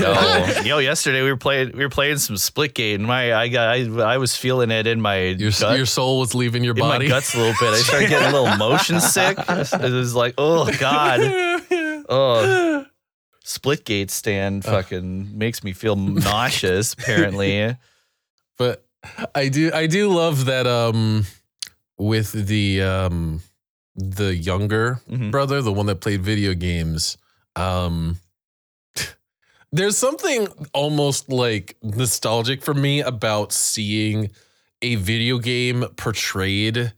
A: yo, yo, yesterday we were playing we were playing some Splitgate and my I got I, I was feeling it in my
B: Your,
A: gut,
B: your soul was leaving your
A: in my
B: body.
A: guts a little bit. I started getting a little motion sick. It was like, oh god, oh Splitgate stand fucking makes me feel nauseous. Apparently,
B: but I do I do love that um with the um the younger
A: Mhm.
B: brother, the one that played video games, um there's something almost like nostalgic for me about seeing a video game portrayed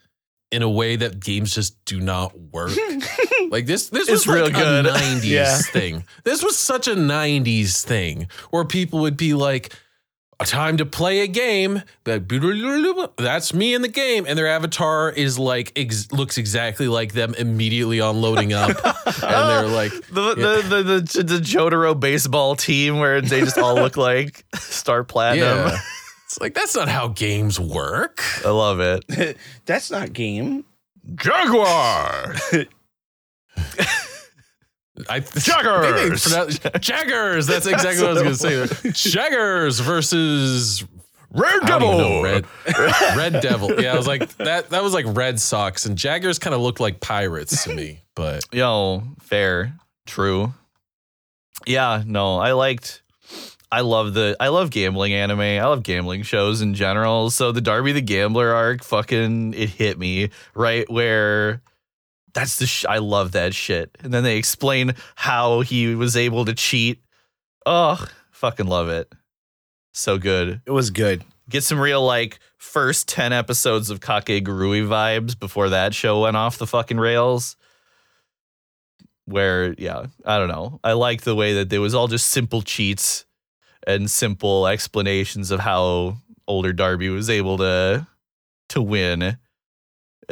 B: in a way that games just do not work. like this this was like
A: real
B: a
A: good.
B: 90s
C: Yeah.
B: thing. This was such a 90s thing where people would be like a time to play a game. That's me in the game, and their avatar is like ex- looks exactly like them immediately on loading up, and they're oh, like,
A: the, the, the the the Jotaro baseball team where they just all look like Star Platinum.
B: yeah. It's like that's not how games work.
A: I love it.
C: That's not game.
A: Jaguar.
B: I,
A: Jaggers!
B: Jaggers. That's exactly what I was going to say. Jaggers versus
A: Red
B: I don't even know,
A: Devil.
B: Red, Red Devil. Yeah, I was like that. That was like Red Sox, and Jaggers kind of looked like pirates to me. But
A: Yo, fair, true. Yeah, no, I liked. I love the. I love gambling anime. I love gambling shows in general. So the Darby the Gambler arc, fucking, it hit me right where. That's the. Sh- I love that shit. And then they explain how he was able to cheat. Oh, fucking love it. So good.
C: It was good.
A: Get some real like first 10 episodes of Kakegurui vibes before that show went off the fucking rails. Where, yeah, I don't know. I like the way that there was all just simple cheats and simple explanations of how older Darby was able to to win.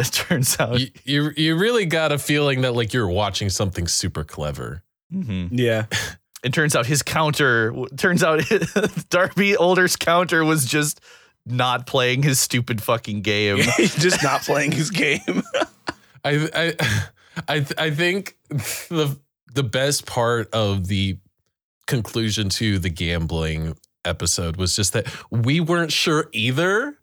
A: It turns out.
B: you, you you really got a feeling that like you're watching something super clever.
A: Mhm.
C: Yeah.
A: It turns out his counter turns out Darby Older's counter was just not playing his stupid fucking game.
C: He's just not playing his game.
B: I I I I think the the best part of the conclusion to the gambling episode was just that we weren't sure either.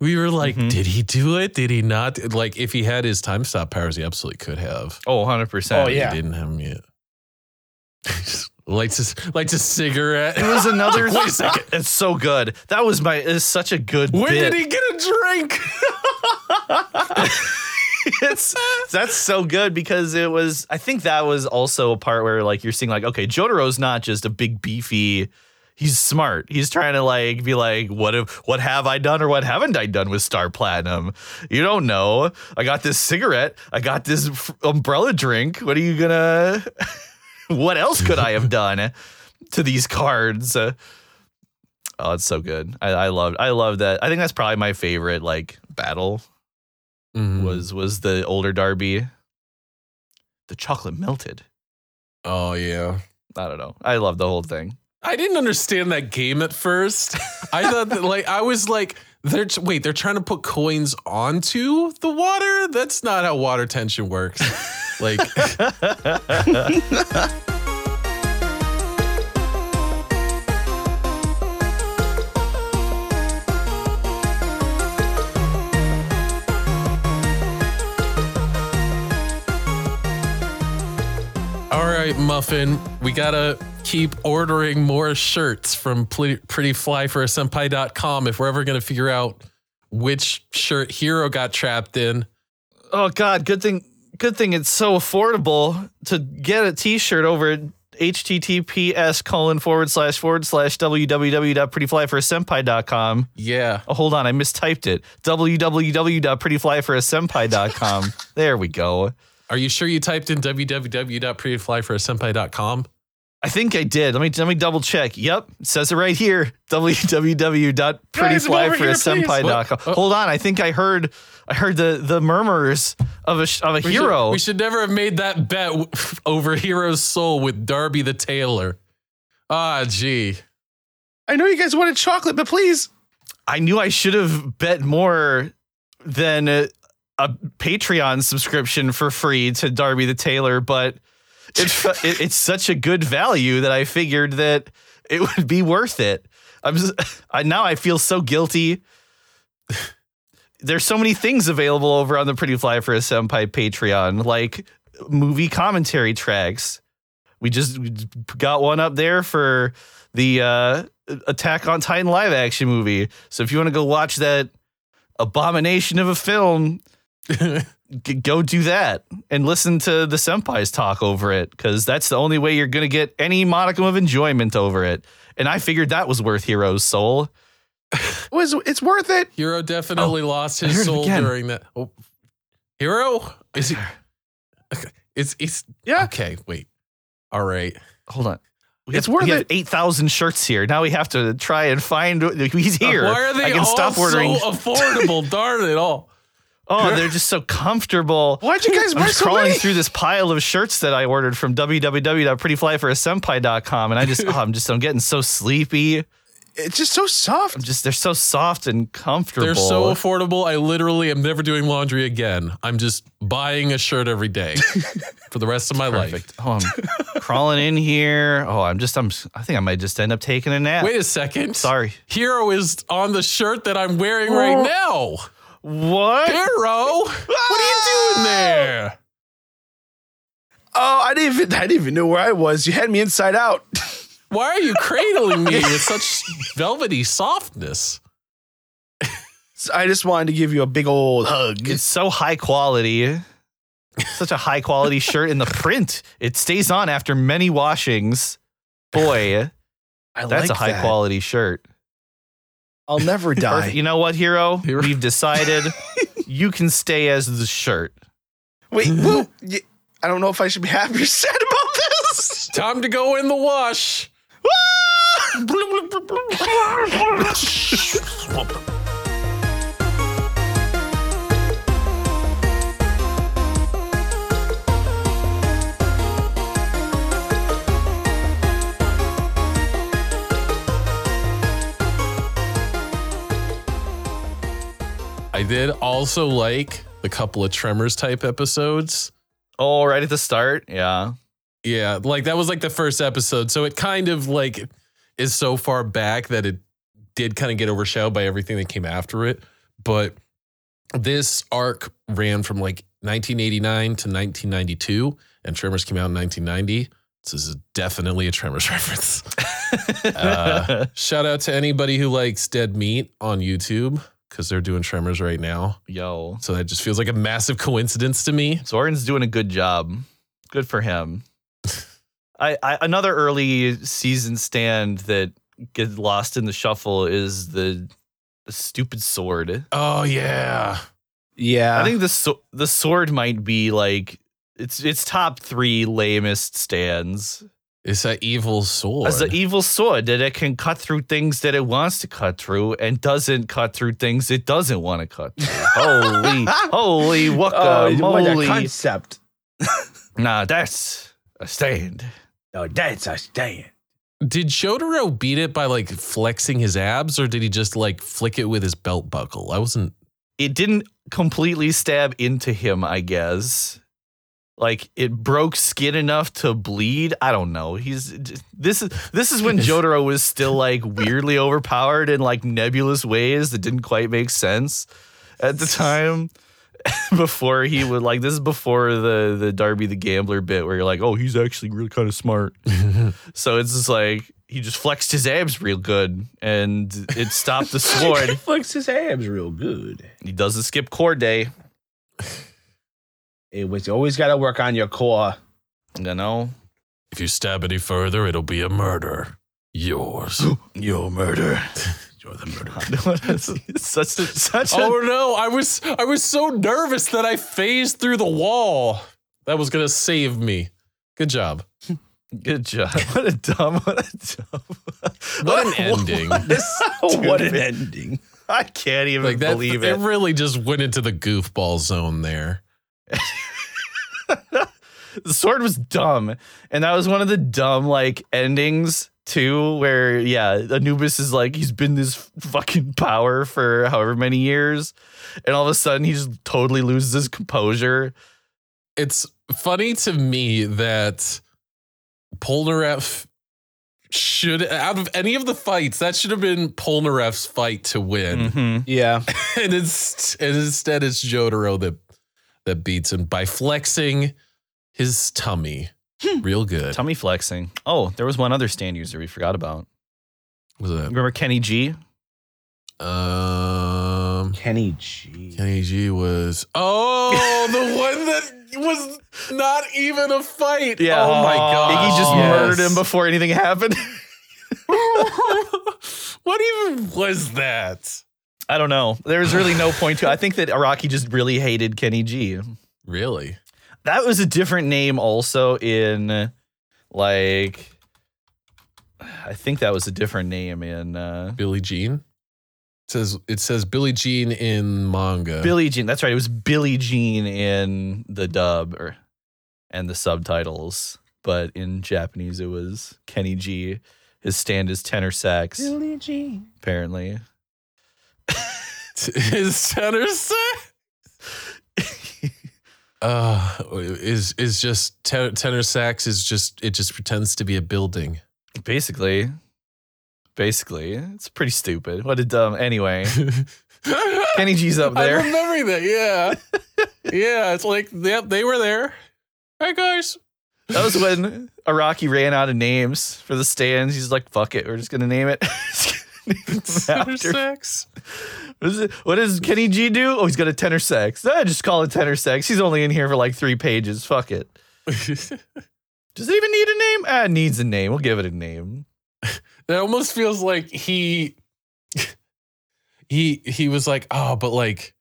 B: We were like,
A: Mhm.
B: did he do it? Did he not? Like, if he had his time stop powers, he absolutely could have.
A: Oh, 100%.
C: Oh, yeah.
B: He didn't have them yet. lights his lights a cigarette.
A: It was another.
B: Wait a second.
A: It's so good. That was my. It's such a good
B: When
A: bit.
B: did he get a drink?
A: it's that's so good because it was. I think that was also a part where like you're seeing like okay, Jotaro's not just a big beefy. He's smart. He's trying to like be like, what have what have I done or what haven't I done with Star Platinum? You don't know. I got this cigarette. I got this f- umbrella drink. What are you gonna? what else could I have done to these cards? Oh, it's so good. I, I love. I love that. I think that's probably my favorite like battle
B: Mhm.
A: was was the older Darby. The chocolate melted.
B: oh yeah.
A: I don't know. I love the whole thing.
B: I didn't understand that game at first. I thought that like I was like they're wait they're trying to put coins onto the water. That's not how water tension works. Like All right, Muffin, we gotta keep ordering more shirts from prettyflyforasenpai.com if we're ever gonna figure out which shirt Hero got trapped in.
A: Oh God, good thing good thing it's so affordable to get a t-shirt over at https colon forward slash forward slash www.prettyflyforasenpai.com.
B: Yeah.
A: Oh, hold on, I mistyped it. www.prettyflyforasenpai.com. there we go.
B: Are you sure you typed in www.prettyflyforasenpai.com?
A: I think I did. Let me let me double check. Yep, it says it right here. www.prettyflyforasenpai.com.
B: What?
A: Hold on, I think I heard I heard the the murmurs of a of a
B: We
A: hero.
B: Should, we should never have made that bet over Hero's soul with Darby the Tailor. Ah, gee.
C: I know you guys wanted chocolate, but please.
A: I knew I should have bet more than a, a Patreon subscription for free to Darby the Tailor, but it, it, it's such a good value that I figured that it would be worth it. I'm just, I, now I feel so guilty. There's so many things available over on the Pretty Fly for a Senpai Patreon, like movie commentary tracks. We just got one up there for the uh, Attack on Titan live action movie. So if you want to go watch that abomination of a film, g- go do that and listen to the senpais talk over it because that's the only way you're going to get any modicum of enjoyment over it. And I figured that was worth Hero's soul.
C: It was it's worth it.
B: Hero definitely
A: oh, lost
B: his soul during that. Oh. Hero? Is he? It's, it's,
C: Yeah.
B: okay, wait. All right.
A: Hold on. We
C: It's
A: have,
C: worth
A: we have
C: it.
A: 8,000 shirts here. Now we have to try and find he's here.
B: Why are they
A: I can
B: all
A: stop ordering.
B: so affordable? Darn it all.
A: Oh, they're just so comfortable.
C: Why'd you guys
A: I'm just
C: so
A: crawling
C: many?
A: through this pile of shirts that I ordered from www.prettyflyforasenpai.com and I just oh, I'm just I'm getting so sleepy.
C: It's just so soft.
A: I'm just they're so soft and comfortable.
B: They're so affordable. I literally am never doing laundry again. I'm just buying a shirt every day for the rest of my life.
A: perfect. Oh, I'm crawling in here. Oh, I'm just I'm I think I might just end up taking a nap.
B: Wait a second.
A: Sorry.
B: Hero is on the shirt that I'm wearing right oh. now.
A: What?
B: Hero, what are you doing ah! there?
C: Oh, I didn't even I didn't even know where I was. You had me inside out.
B: Why are you cradling me with such velvety softness?
C: I just wanted to give you a big old hug.
A: It's so high quality. Such a high quality shirt in the print. It stays on after many washings. Boy,
C: I
A: that's
C: like
A: a high
C: that.
A: quality shirt.
C: I'll never die.
A: Perfect. You know what, hero?
B: Hero.
A: We've decided you can stay as the shirt.
C: Wait, whoa. y- I don't know if I should be happy or sad about this.
B: Time to go in the wash. I did also like the couple of Tremors type episodes.
A: Oh, right at the start. Yeah.
B: Yeah, like that was like the first episode. So it kind of like is so far back that it did kind of get overshadowed by everything that came after it. But this arc ran from like 1989 to 1992, and Tremors came out in 1990. This is definitely a Tremors reference. Uh, shout out to anybody who likes Dead Meat on YouTube because they're doing Tremors right now.
A: Yo,
B: So that just feels like a massive coincidence to me.
A: Soren's doing a good job. Good for him. I, I another early season stand that gets lost in the shuffle is the the stupid sword.
B: Oh yeah.
C: Yeah.
A: I think the so- the sword might be like it's it's top three lamest stands.
B: It's that evil sword.
A: As an evil sword that it can cut through things that it wants to cut through and doesn't cut through things it doesn't want to cut through. holy, holy
C: oh,
A: waka
C: what a
A: moly.
C: concept.
A: Nah, that's a stand.
C: No, that's a stand.
B: Did Jotaro beat it by like flexing his abs or did he just like flick it with his belt buckle? I wasn't
A: It didn't completely stab into him, I guess. Like it broke skin enough to bleed. I don't know. He's this is this is when Jotaro was still like weirdly overpowered in like nebulous ways that didn't quite make sense at the time. before he would like this is before the the Darby the gambler bit where you're like, oh, he's actually really kind of smart. so it's just like he just flexed his abs real good and it stopped the sword.
C: Flicks his abs real good.
A: he doesn't skip core day.
C: It was you always got to work on your core.
A: You know?
B: If you stab any further, it'll be a murder. Yours.
A: Your murder.
C: You're the murderer.
A: such such a
B: oh no, I was I was so nervous that I phased through the wall. That was gonna save me. Good job.
A: good job. What a dumb what a dumb
B: What an ending.
C: what an ending.
A: I can't even
B: Like that
A: believe
B: it
A: it.
B: really just went into the goofball zone there.
A: the sword was dumb and that was one of the dumb like endings too where yeah anubis is like he's been this fucking power for however many years and all of a sudden he just totally loses his composure
B: It's funny to me that Polnareff should out of any of the fights, that should have been Polnareff's fight to win.
A: Mhm.
C: Yeah.
B: and it's and instead it's Jotaro that that beats him by flexing his tummy real good.
A: tummy flexing oh there was one other stand user we forgot about
B: Was that
A: remember kenny g
B: um
C: Kenny G.
B: Kenny G was oh the one that was not even a fight.
A: yeah
B: Oh my god.
A: iggy just
C: Yes.
A: murdered him before anything happened
B: what even was that?
A: I don't know there was really no point to i think that araki just really hated kenny g
B: Really?
A: that was a different name also in like I think that was a different name in uh
B: Billie Jean? It says it says Billie Jean in manga.
A: Billie Jean. That's right. It was Billie Jean in the dub or and the subtitles, but in Japanese it was Kenny G. His stand is tenor sax,
C: Billie Jean.
A: apparently.
B: His tenor sax uh is is just ten- tenor sax is just it just pretends to be a building.
A: Basically. Basically. It's pretty stupid. What a dumb anyway. Kenny G's up there.
B: I'm remembering that. Yeah, yeah. It's like yep, they were there. Hey guys,
A: That was when Araki ran out of names for the stands. He's like, fuck it, we're just gonna name it.
B: Tenor sax.
A: What, is it, what does Kenny G do? Oh, he's got a tenor sax. Ah, just call it tenor sax. He's only in here for like three pages. Fuck it. Does it even need a name? Ah, it needs a name. We'll give it a name.
B: It almost feels like he he he was like, oh, but like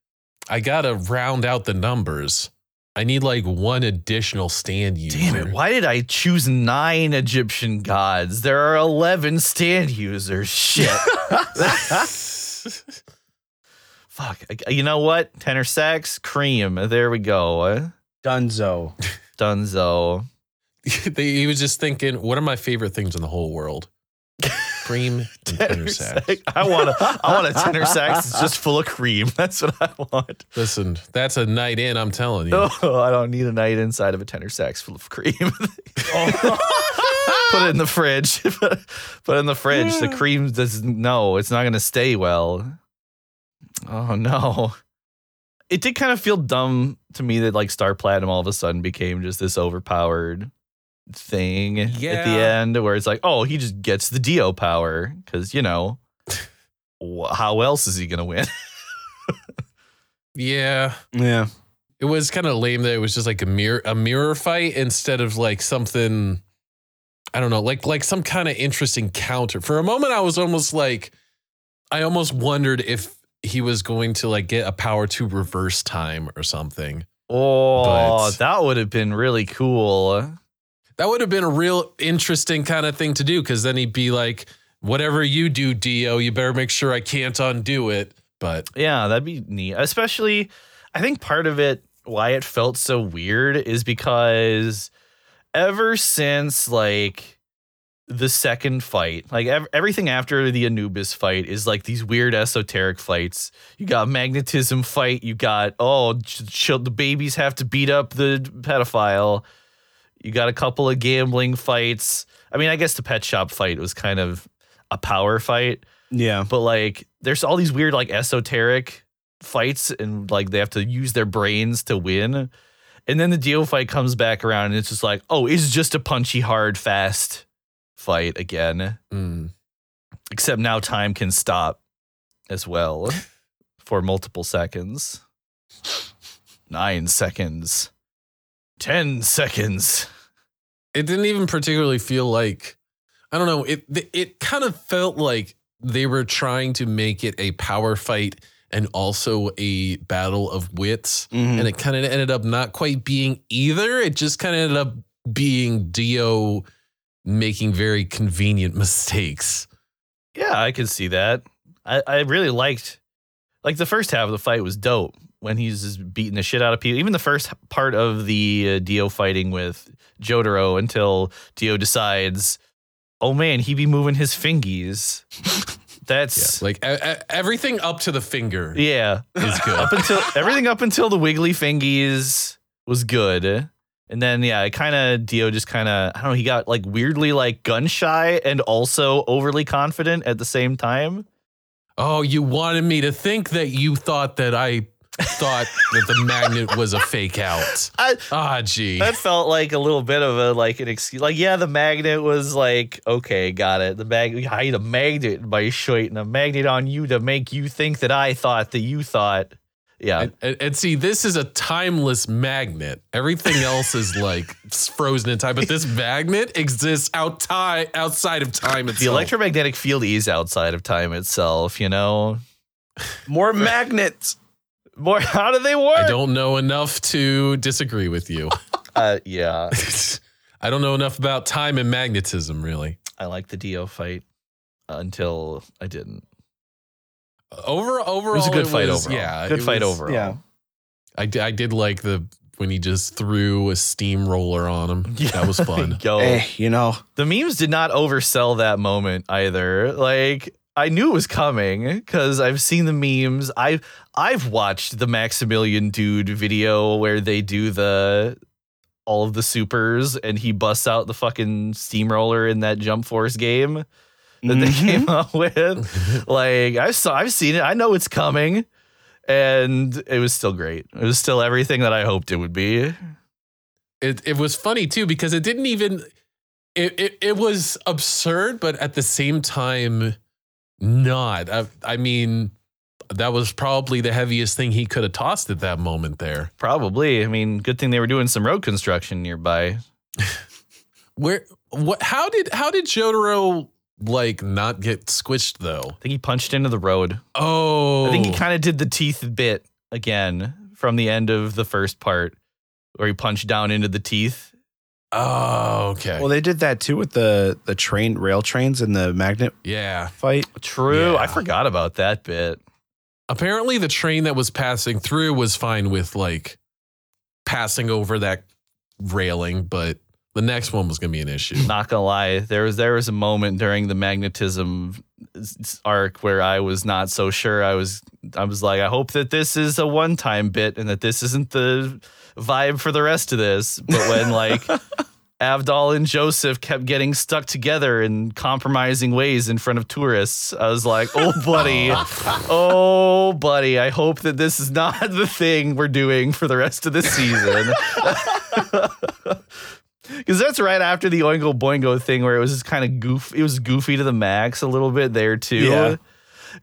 B: I gotta round out the numbers. I need like one additional stand user.
A: Damn it. Why did I choose nine Egyptian gods? There are 11 stand users. Shit. Fuck. You know what? Tenor sax, cream. There we go.
C: Dunzo.
A: Dunzo.
B: he was just thinking, what are my favorite things in the whole world? Cream and tenor sax.
A: I want a, I want a tenor sax that's just full of cream. That's what I want.
B: Listen, that's a night in, I'm telling you.
A: Oh, I don't need a night inside of a tenor sax full of cream. Put it in the fridge. Put it in the fridge. The cream does no, it's not gonna stay well. Oh no. It did kind of feel dumb to me that like Star Platinum all of a sudden became just this overpowered thing at the end where it's like, oh, he just gets the Dio power because you know, how else is he gonna win?
B: Yeah.
C: Yeah.
B: It was kind of lame that it was just like a mirror a mirror fight instead of like something I don't know, like like some kind of interesting counter. For a moment I was almost like I almost wondered if he was going to like get a power to reverse time or something.
A: Oh,
B: But-
A: that would have been really cool.
B: That would have been a real interesting kind of thing to do because then he'd be like, whatever you do, Dio, you better make sure I can't undo it. But
A: Yeah, that'd be neat. Especially, I think part of it, why it felt so weird, is because ever since like the second fight, like ev- everything after the Anubis fight is like these weird esoteric fights. You got magnetism fight. You got oh, ch- ch- the babies have to beat up the pedophile. You got a couple of gambling fights. I mean, I guess the pet shop fight was kind of a power fight.
C: Yeah.
A: but like there's all these weird like esoteric fights and like they have to use their brains to win. And then the Dio fight comes back around and it's just like oh it's just a punchy hard fast fight again.
B: Mm,
A: except now time can stop as well for multiple seconds. Nine seconds ten seconds
B: it didn't even particularly feel like, I don't know, it, it kind of felt like they were trying to make it a power fight and also a battle of wits.
C: Mhm.
B: And it kind of ended up not quite being either. It just kind of ended up being Dio making very convenient mistakes.
A: Yeah, I can see that. I, I really liked like the first half of the fight was dope when he's beating the shit out of people. Even the first part of the uh, Dio fighting with Jotaro until Dio decides, oh man, he be moving his fingies. That's
B: Like e- e- everything up to the finger
A: yeah.
B: is good.
A: Up until everything up until the wiggly fingies was good. And then yeah, it kind of Dio just kind of I don't know, he got like weirdly like gun shy and also overly confident at the same time.
B: Oh, you wanted me to think that you thought that I thought that the magnet was a fake out. Ah, gee.
A: that felt like a little bit of a like an excuse. Like, yeah, the magnet was like, okay, got it. The magnet, hide a magnet by shooting a magnet on you to make you think that I thought that you thought. Yeah,
B: And, and, and see, this is a timeless magnet. Everything else is like frozen in time, but this magnet exists out ti- outside of time itself.
A: the electromagnetic field is outside of time itself. You know,
C: More magnets.
A: More. How do they work?
B: I don't know enough to disagree with you.
A: Uh, yeah,
B: I don't know enough about time and magnetism, really.
A: I like the Dio fight until I didn't.
B: Over overall,
A: It was a good fight
B: was-
A: overall.
B: Yeah,
A: good fight
B: was-
A: overall.
C: Yeah.
B: I, I did like the when he just threw a steamroller on him. Yeah. That was fun.
A: Yo,
C: Hey, you know,
A: the memes did not oversell that moment either. Like I knew it was coming because I've seen the memes. I've I've watched the Maximilian Dood video where they do the all of the supers and he busts out the fucking steamroller in that Jump Force game that they
C: Mhm.
A: came up with. Like I saw, I've seen it. I know it's coming, and it was still great. It was still everything that I hoped it would be.
B: it it was funny too because it didn't even it it, it was absurd but at the same time not I, I mean that was probably the heaviest thing he could have tossed at that moment there
A: Probably. I mean, good thing they were doing some road construction nearby.
B: where what how did how did Jotaro like not get squished though
A: I think he punched into the road.
B: oh
A: I think he kind of did the teeth bit again from the end of the first part, where he punched down into the teeth.
B: Oh okay
C: well, they did that too with the the train rail trains and the magnet
B: yeah
C: fight.
A: True. I forgot about that bit.
B: apparently the train that was passing through was fine with like passing over that railing but the next one was going to be an issue
A: Not gonna lie, there was there was a moment during the magnetism s- arc where I was not so sure. I was I was like, I hope that this is a one time bit and that this isn't the vibe for the rest of this. But when like Avdol and Joseph kept getting stuck together in compromising ways in front of tourists. I was like, oh, buddy. oh, buddy. I hope that this is not the thing we're doing for the rest of the season. Because that's right after the Oingo Boingo thing where it was just kind of goof. It was goofy to the max a little bit there, too.
C: Yeah.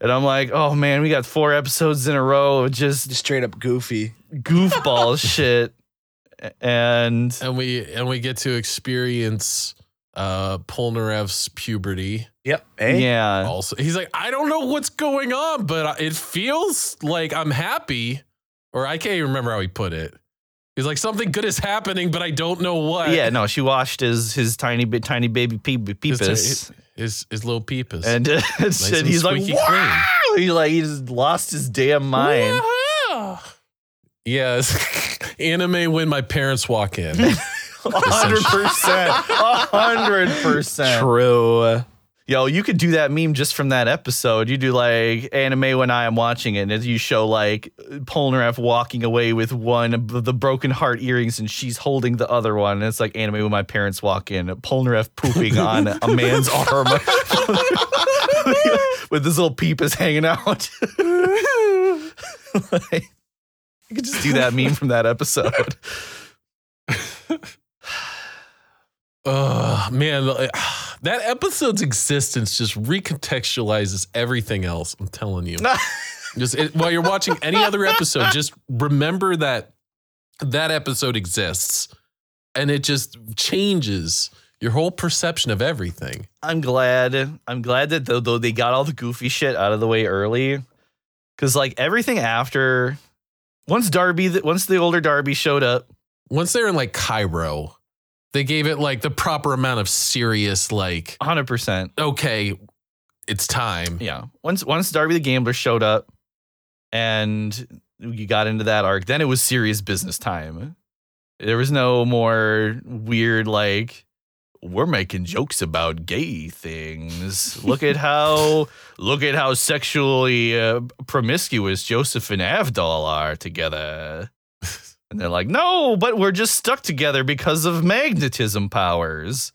A: And I'm like, oh man, we got four episodes in a row of just
C: Just straight up goofy.
A: goofball shit. And
B: and we and we get to experience uh Polnareff's puberty.
C: Yep. Hey.
A: yeah,
B: Also, he's like, I don't know what's going on, but it feels like I'm happy. Or I can't even remember how he put it. He's like, something good is happening, but I don't know what.
A: yeah, no, she washed his his tiny bit tiny baby
B: his,
A: peepus,
B: his, his little peepus.
A: and, uh, and
B: and
A: he's like, wow! He like he just lost his damn mind.
B: Yes. Anime when my parents walk in.
A: hundred percent, hundred percent.
C: True.
A: Yo, you could do that meme just from that episode. You do like anime when I am watching it, and you show like Polnareff walking away with one of the broken heart earrings, and she's holding the other one. And it's like anime when my parents walk in, Polnareff pooping on a man's arm with his little peepus hanging out. like, you could just do that meme from that episode.
B: Oh man, the- that episode's existence just recontextualizes everything else. I'm telling you. just it, while you're watching any other episode, just remember that that episode exists, and it just changes your whole perception of everything.
A: I'm glad. I'm glad that though, though they got all the goofy shit out of the way early, because like everything after, once Darby, once the older Darby showed up,
B: Once they're in like Cairo, they gave it like the proper amount of serious, like,
A: 100. percent
B: okay, it's time.
A: Yeah. Once once Darby the Gambler showed up, and you got into that arc, then it was serious business time. There was no more weird like. We're making jokes about gay things. Look at how look at how sexually uh, promiscuous Joseph and Avdol are together. And they're like, no, but we're just stuck together because of magnetism powers.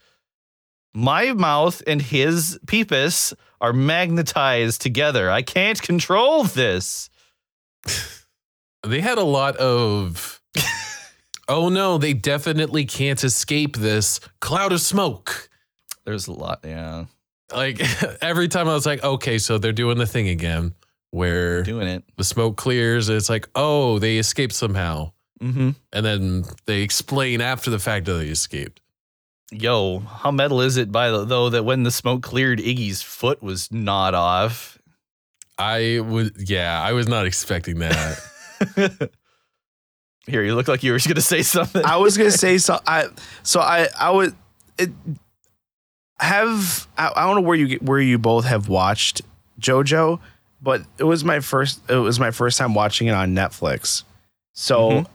A: My mouth and his peepus are magnetized together. I can't control this.
B: They had a lot of. oh no, they definitely can't escape this cloud of smoke.
A: There's a lot, yeah.
B: Like every time I was like, okay, so they're doing the thing again where
A: Doing it.
B: the smoke clears. And it's like, oh, they escaped somehow.
A: Mm-hmm.
B: And then they explain after the fact that they escaped.
A: Yo, how metal is it by the, though that when the smoke cleared, Iggy's foot was gnawed off?
B: I would, yeah, I was not expecting that.
A: Here, you look like you were going to say something.
C: I was gonna say so. I so I I would it have I, I don't know where you where you both have watched JoJo, but it was my first it was my first time watching it on Netflix. So
A: Mhm.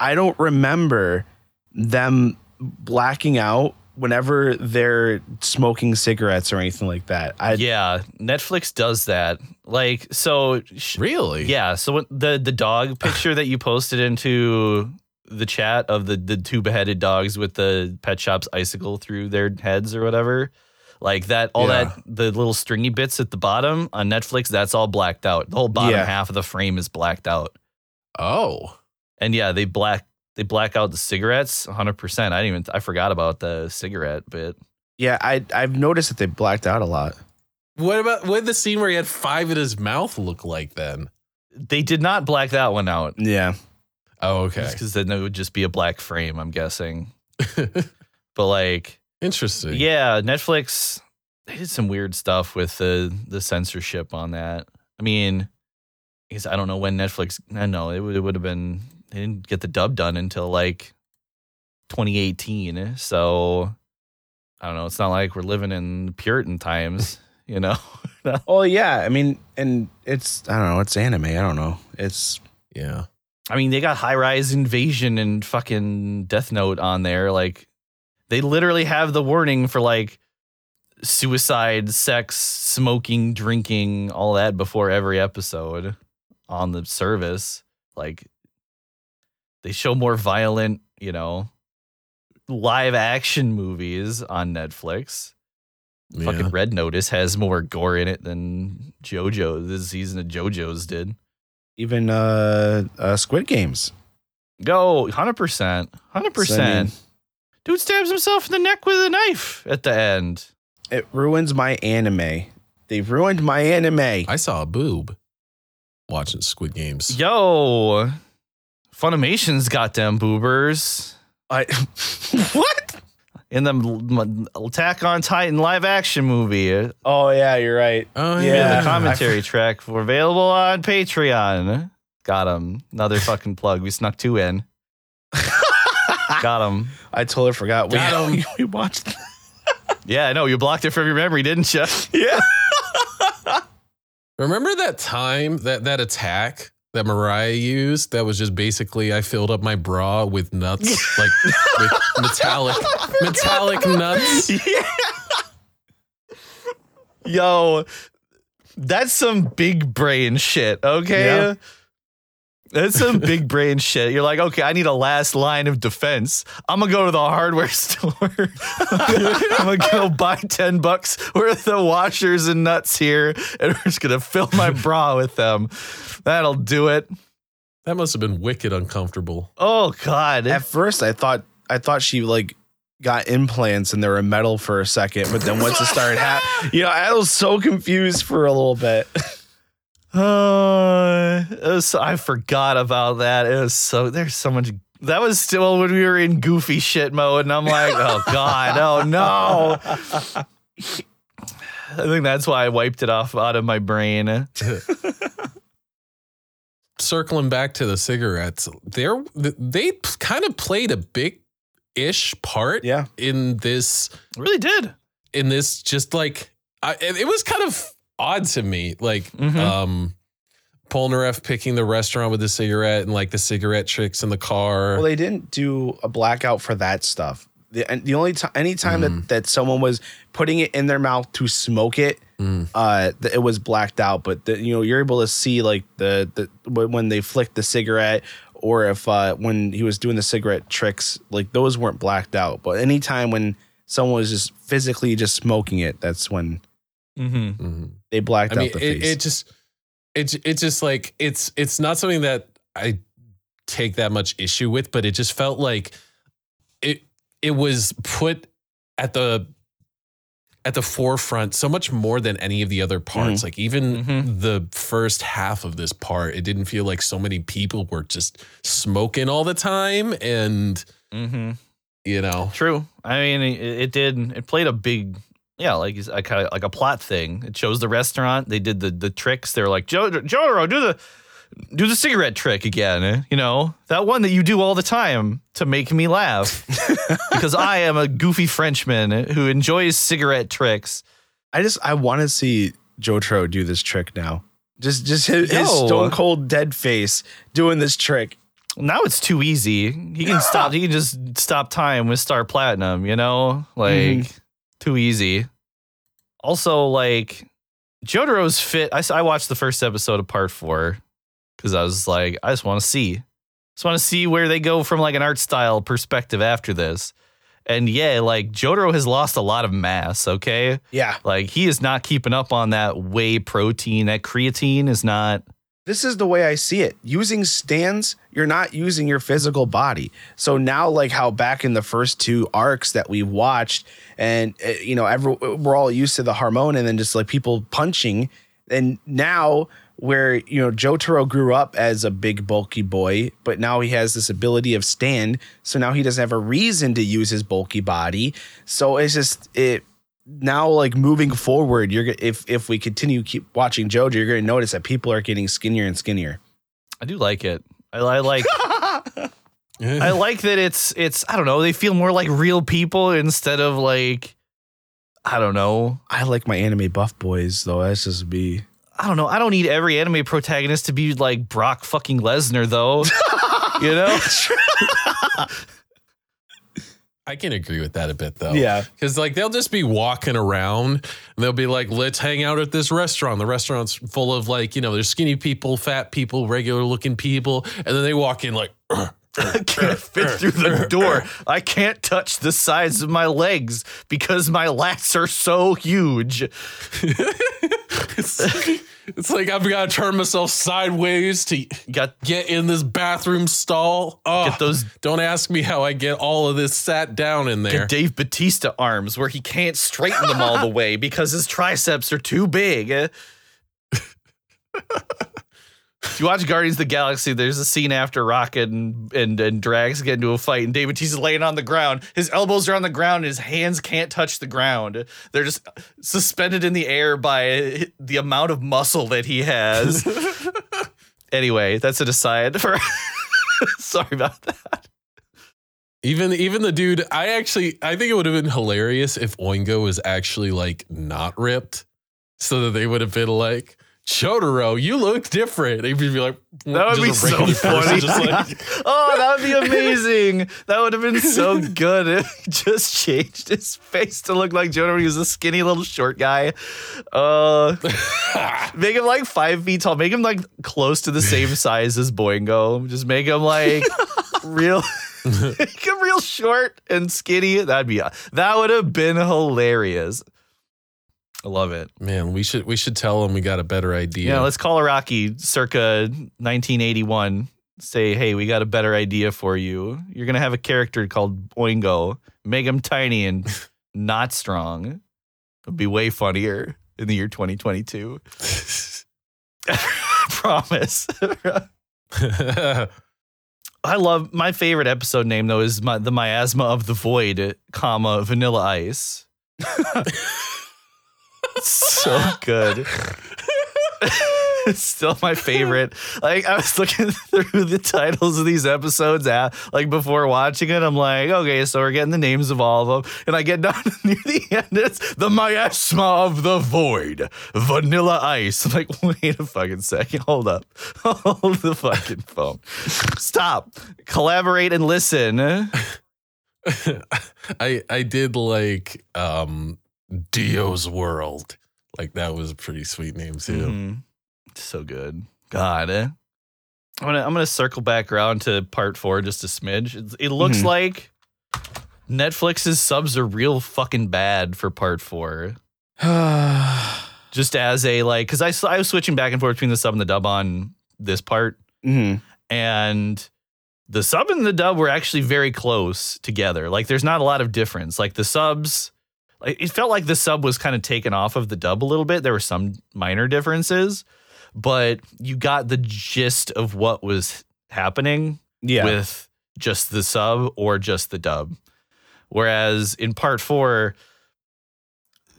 C: I don't remember them blacking out whenever they're smoking cigarettes or anything like that. I
A: yeah, Netflix does that. Like, so sh-
B: really?
A: Yeah. So when the the dog picture that you posted into the chat of the the two beheaded dogs with the pet shop's icicle through their heads or whatever, like that, all
C: Yeah.
A: that the little stringy bits at the bottom on Netflix, that's all blacked out. The whole bottom
C: Yeah.
A: half of the frame is blacked out.
B: Oh.
A: And yeah, they black they black out the cigarettes 100%. I didn't even I forgot about the cigarette bit.
C: yeah, I I've noticed that they blacked out a lot.
B: What about what did the scene where he had five in his mouth look like then?
A: They did not black that one out.
C: Yeah.
B: Oh, okay.
A: Because then it would just be a black frame, I'm guessing. But like
B: Interesting.
A: Yeah, Netflix they did some weird stuff with the the censorship on that. I mean, because I don't know when Netflix. I know it would it would have been they didn't get the dub done until like 2018. So I don't know. It's not like we're living in Puritan times, you know.
C: Oh yeah, I mean, and it's I don't know, it's anime. I don't know. It's
B: Yeah.
A: I mean, they got High Rise Invasion and fucking Death Note on there. Like, they literally have the warning for like suicide, sex, smoking, drinking, all that before every episode on the service. Like, they show more violent, you know, live action movies on Netflix. Fucking Red Notice has more gore in it than JoJo. This season of JoJo's did.
C: Even uh, uh Squid Games.
A: Go, hundred percent, hundred
C: So, I mean,
A: percent. Dude stabs himself in the neck with a knife at the end.
C: it ruins my anime. They've ruined my anime.
B: I saw a boob watching Squid Games.
A: Yo, Funimation's got them boobers
C: I what?
A: in the m- m- Attack on Titan live action movie.
C: Oh yeah, you're right.
B: Oh
C: Yeah.
B: yeah.
A: the commentary track were available on Patreon. Got him. Another fucking plug. We snuck two in. Got him.
C: I totally forgot. We,
B: Got 'em.
C: we watched.
A: Yeah, I know. You blocked it from your memory, didn't you?
C: Yeah.
B: Remember that time that that attack that Mariah used? That was just basically I filled up my bra with nuts, like with metallic metallic nuts. Yeah.
A: Yo, that's some big brain shit, okay?
C: Yeah.
A: That's some big brain shit. You're like, okay, I need a last line of defense. I'm gonna go to the hardware store. I'm gonna go buy 10 bucks worth of washers and nuts here, and we're just gonna fill my bra with them. That'll do it.
B: That must have been wicked uncomfortable.
A: Oh god.
C: At first, I thought I thought she like got implants and they were metal for a second, but then once it started, happening, you know, I was so confused for a little bit.
A: Uh, was, I forgot about that. It was so there's so much. That was still when we were in goofy shit mode, and I'm like, oh god, oh no. I think that's why I wiped it off out of my brain.
B: Circling back to the cigarettes, they're they kind of played a big ish part
C: yeah,
B: in this
A: really did.
B: in this just like I, it it was kind of odd to me like
A: Mhm.
B: um Polnareff picking the restaurant with the cigarette and like the cigarette tricks in the car
C: well, they didn't do a blackout for that stuff. The, and the only time, anytime that, that someone was putting it in their mouth to smoke it,
B: Mm.
C: uh, th- it was blacked out. But the, you know, you're able to see like the the when when they flicked the cigarette, or if uh, when he was doing the cigarette tricks, like those weren't blacked out. But anytime when someone was just physically just smoking it, that's when
A: Mm-hmm.
B: Mhm.
C: They blacked
B: I mean
C: out the
B: it,
C: face.
B: it just it's it's just like it's it's not something that I take that much issue with but it just felt like it it was put at the at the forefront so much more than any of the other parts like even
A: Mhm.
B: the first half of this part it didn't feel like so many people were just smoking all the time and
A: Mm-hmm.
B: you know
A: True. I mean, it, it did. It played a big, yeah, like a kind of like a plot thing. It shows the restaurant. They did the the tricks. They're like, "Jo- Jotaro, do the do the cigarette trick again. eh? You know that one that you do all the time to make me laugh, because I am a goofy Frenchman who enjoys cigarette tricks.
C: I just I want to see Jotaro do this trick now. Just just his, his stone cold dead face doing this trick.
A: Now it's too easy. He can stop. He can just stop time with Star Platinum. You know, like too easy. Also, like Jotaro's fit. I, I watched the first episode of Part Four because I was like, I just want to see, just want to see where they go from like an art style perspective after this. And yeah, like Jotaro has lost a lot of mass. Okay,
C: Yeah,
A: like he is not keeping up on that whey protein. That creatine is not.
C: This is the way I see it. Using stands, you're not using your physical body. So now, like how back in the first two arcs that we watched, and uh, you know, every, we're all used to the Hamon and then just like people punching. And now, where you know Jotaro grew up as a big bulky boy, but now he has this ability of stand. So now he doesn't have a reason to use his bulky body. So it's just it now like moving forward you're if if we continue keep watching jojo you're going to notice that people are getting skinnier and skinnier
A: I do like it. I, I like. I like that it's it's I don't know, they feel more like real people instead of like I don't know.
C: i like my anime buff boys though that's just me
A: I don't know. I don't need every anime protagonist to be like Brock fucking Lesnar though. you know?
B: I can agree with that a bit though.
C: Yeah.
B: Because like they'll just be walking around and they'll be like, let's hang out at this restaurant. The restaurant's full of like, you know, there's skinny people, fat people, regular looking people. And then they walk in like,
A: I can't fit through the door. I can't touch the sides of my legs because my lats are so huge.
B: It's, like I've got to turn myself sideways to
A: Got
B: get in this bathroom stall. Oh,
A: Get those-
B: Don't ask me how I get all of this sat down in there.
A: get Dave Batista arms where he can't straighten them all the way because his triceps are too big. If you watch Guardians of the Galaxy, there's a scene after Rocket and, and, and Drax get into a fight, and David Bautista's laying on the ground. His elbows are on the ground, and his hands can't touch the ground. They're just suspended in the air by the amount of muscle that he has. anyway, that's an aside for. Sorry about that.
B: Even even the dude, I actually I think it would have been hilarious if Oingo was actually like not ripped, so that they would have been like. Jotaro, you look different. They'd be like,
A: That would be so funny.
B: just like,
A: oh, that would be amazing. That would have been so good if he just changed his face to look like when he was a skinny little short guy. Uh, make him like five feet tall. Make him like close to the same size as Boingo. Just make him like real. make him real short and skinny. That'd be that would have been hilarious. I love it.
B: man, we should we should tell them we got a better idea.
A: Yeah, let's call Araki circa 1981. Say, hey, we got a better idea for you. You're gonna have a character called Oingo. Make him tiny and not strong. It'll be way funnier in the year 2022. Promise. I love my favorite episode name though is my, the miasma of the void, comma Vanilla Ice. So good. it's still my favorite. Like I was looking through the titles of these episodes at like before watching it, I'm like, okay, so we're getting the names of all of them, and I get down near the end, it's the miasma of the void, Vanilla Ice. I'm like, wait a fucking second, hold up, hold the fucking phone, stop, collaborate and listen.
B: I I did like um Dio's World. Like that was a pretty sweet name too.
A: Mhm. So good. God. eh? I'm gonna I'm gonna circle back around to part four just a smidge. It's, it looks
C: Mhm.
A: like Netflix's subs are real fucking bad for part four. Just as a like, because I I was switching back and forth between the sub and the dub on this part,
C: Mhm.
A: and the sub and the dub were actually very close together. Like, there's not a lot of difference. Like the subs, it felt like the sub was kind of taken off of the dub a little bit. There were some minor differences, but you got the gist of what was happening
C: Yeah.
A: with just the sub or just the dub. Whereas in part four,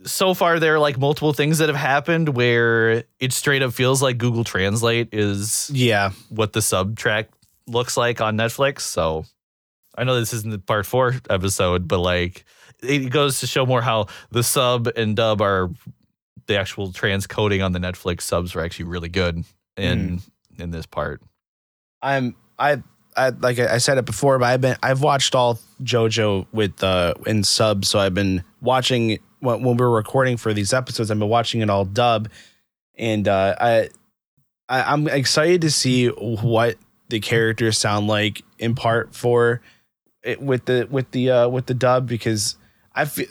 A: so far there are like multiple things that have happened where it straight up feels like Google Translate is
C: yeah.
A: what the sub track looks like on Netflix. So I know this isn't the part four episode, but like it goes to show more how the sub and dub are the actual transcoding on the Netflix subs are actually really good in in this part.
C: I'm I I like I said it before, but I've been I've watched all JoJo with uh in subs, so I've been watching when, when we're recording for these episodes. I've been watching it all dub, and uh, I, I I'm excited to see what the characters sound like in part four it, with the with the uh with the dub because I feel.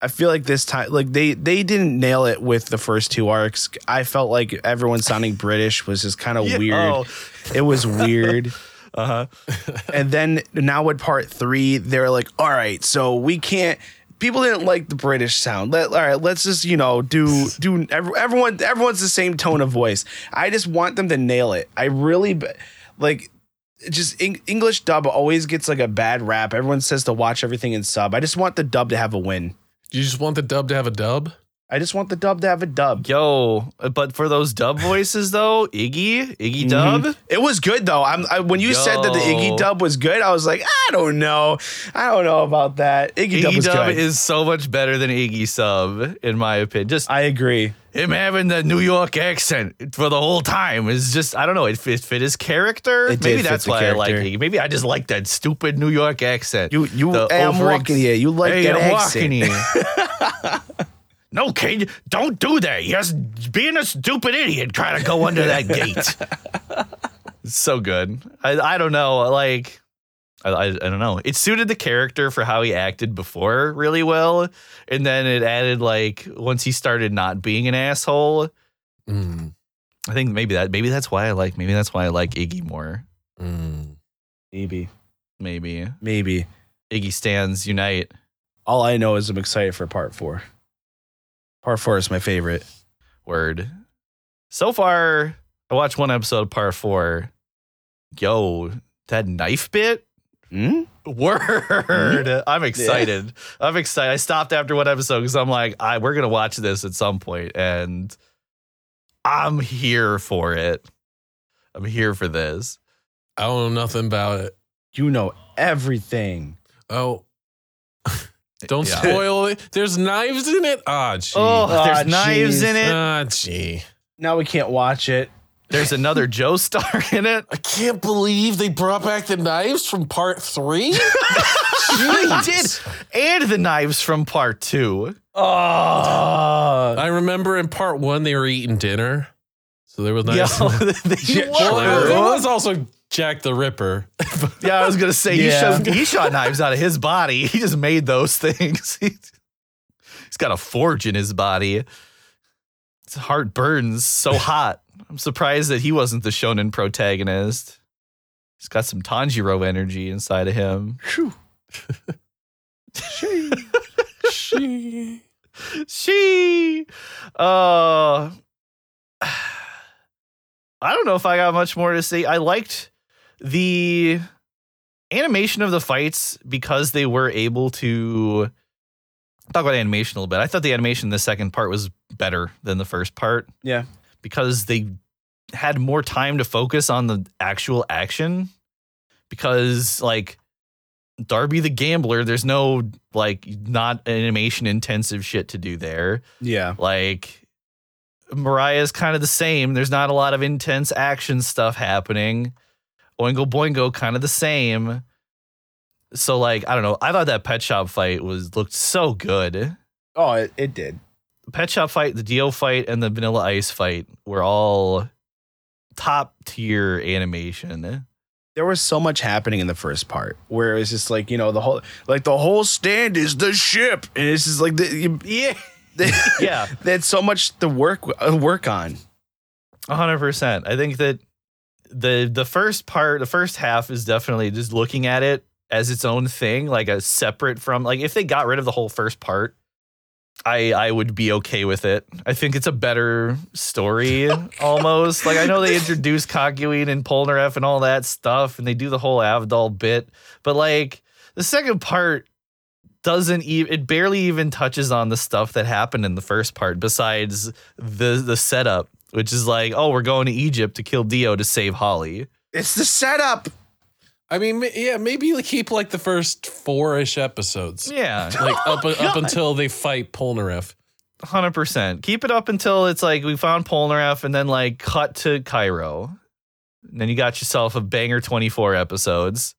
C: I feel like this time, like they they didn't nail it with the first two arcs. I felt like everyone sounding British was just kind of weird.
A: Oh,
C: It was weird.
A: uh-huh.
C: and then now with part three, they're like, all right, so we can't. People didn't like the British sound. Let, all right, let's just you know do do every, everyone everyone's the same tone of voice. I just want them to nail it. I really like just Eng- English dub always gets like a bad rap. Everyone says to watch everything in sub. I just want the dub to have a win.
B: You just want the dub to have a dub?
C: I just want the dub to have a dub.
A: Yo, but for those dub voices though, Iggy, Iggy mm-hmm. Dub,
C: It was good though. I'm I, when you said that the Iggy dub was good, I was like, I don't know, I don't know about that. Iggy, dub
A: Iggy Dub
C: good.
A: is so much better than Iggy Sub, in my opinion. Just
C: I agree.
A: him having the New York accent for the whole time is just I don't know. It fit, fit his character.
C: It
A: Maybe that's why I like
C: character.
A: Iggy. Maybe I just like that stupid New York accent.
C: You you hey, I'm walking here. You like
A: hey,
C: that
A: I'm
C: accent.
A: walking here. no, kid, don't do that. You're just being a stupid idiot trying to go under that gate. so good. I I don't know. Like I, I, I don't know. It suited the character for how he acted before really well, and then it added like once he started not being an asshole.
B: Mm,
A: I think maybe that maybe that's why I like maybe that's why I like Iggy more.
B: mm.
C: Maybe.
A: Maybe
C: Maybe.
A: Iggy stands unite.
C: All I know is I'm excited for part four. Part four is my favorite.
A: Word. So far, I watched one episode of part four. Yo, that knife bit.
C: Hmm?
A: Word. I'm excited. I'm excited. I stopped after one episode because I'm like, I we're gonna watch this at some point, and I'm here for it. I'm here for this.
B: I don't know nothing about it.
C: You know everything.
B: Oh, don't
A: Yeah.
B: spoil it. There's knives in it. Ah, gee.
A: Oh,
C: Ah,
A: there's knives in it.
B: ah, gee.
C: Now we can't watch it.
A: There's another Joestar in it.
B: I can't believe they brought back the knives from part three.
A: They did, and the knives from part two.
C: Oh,
B: I remember in part one they were eating dinner, so there was
A: Yo,
B: knives.
A: they
C: Yeah,
A: were.
B: well, there was also Jack the Ripper.
A: Yeah, I was gonna say he,
C: Yeah.
A: shot, he shot knives out of his body. He just made those things. He's got a forge in his body. His heart burns so hot. I'm surprised that he wasn't the shonen protagonist. He's got some Tanjiro energy inside of him.
C: Phew. Shee.
B: she.
A: She, uh, I don't know if I got much more to say. I liked the animation of the fights because they were able to talk about animation a little bit. I thought the animation in the second part was better than the first part
C: yeah.
A: because they had more time to focus on the actual action because like Darby the gambler there's no like not animation intensive shit to do there
C: Yeah.
A: like Mariah's kind of the same there's not a lot of intense action stuff happening Oingo Boingo kind of the same so like I don't know I thought that pet shop fight was looked so good
C: Oh, it, it did.
A: the pet shop fight, the Dio fight, and the Vanilla Ice fight were all top tier animation.
C: There was so much happening in the first part where it was just like, you know, the whole like the whole stand is the ship. And it's just like the you,
A: Yeah, yeah,
C: they had so much to work uh, work on.
A: hundred percent. I think that the the first part, the first half, is definitely just looking at it as its own thing, like a separate from like if they got rid of the whole first part. I, I would be okay with it. I think it's a better story almost. Like I know they introduced Kakyoin and Polnareff and all that stuff, and they do the whole Avdol bit, but like the second part doesn't even it barely even touches on the stuff that happened in the first part besides the the setup, which is like, oh, we're going to Egypt to kill Dio to save Holly.
C: It's the setup.
B: I mean, yeah, maybe keep like the first four ish episodes,
A: Yeah.
B: like up oh,
C: up
B: until they fight Polnareff.
A: Hundred percent. Keep it up until it's like we found Polnareff, and then like cut to Cairo. And then you got yourself a banger twenty four episodes.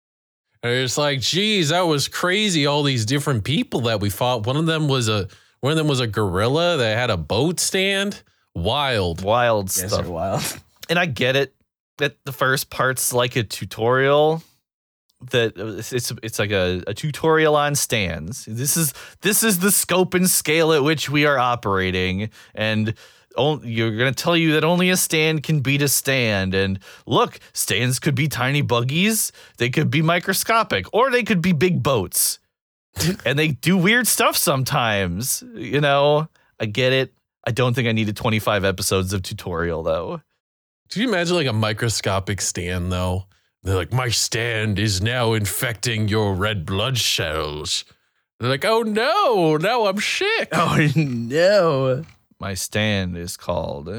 B: And it's like, geez, that was crazy. All these different people that we fought. One of them was a one of them was a gorilla that had a boat stand. Wild.
A: Wild
C: Yes,
A: stuff.
C: they're wild.
A: And I get it that the first part's like a tutorial. That uh, it's it's, it's like a, a tutorial on stands. This is this is the scope and scale at which we are operating, and on- you're gonna tell you that only a stand can beat a stand. And look, stands could be tiny buggies, they could be microscopic, or they could be big boats, and they do weird stuff sometimes. You know, I get it. I don't think I needed 25 episodes of tutorial though.
B: Do you imagine like a microscopic stand though? They're like, my stand is now infecting your red blood cells. They're like, oh no, now I'm sick.
C: Oh no.
A: My stand is called.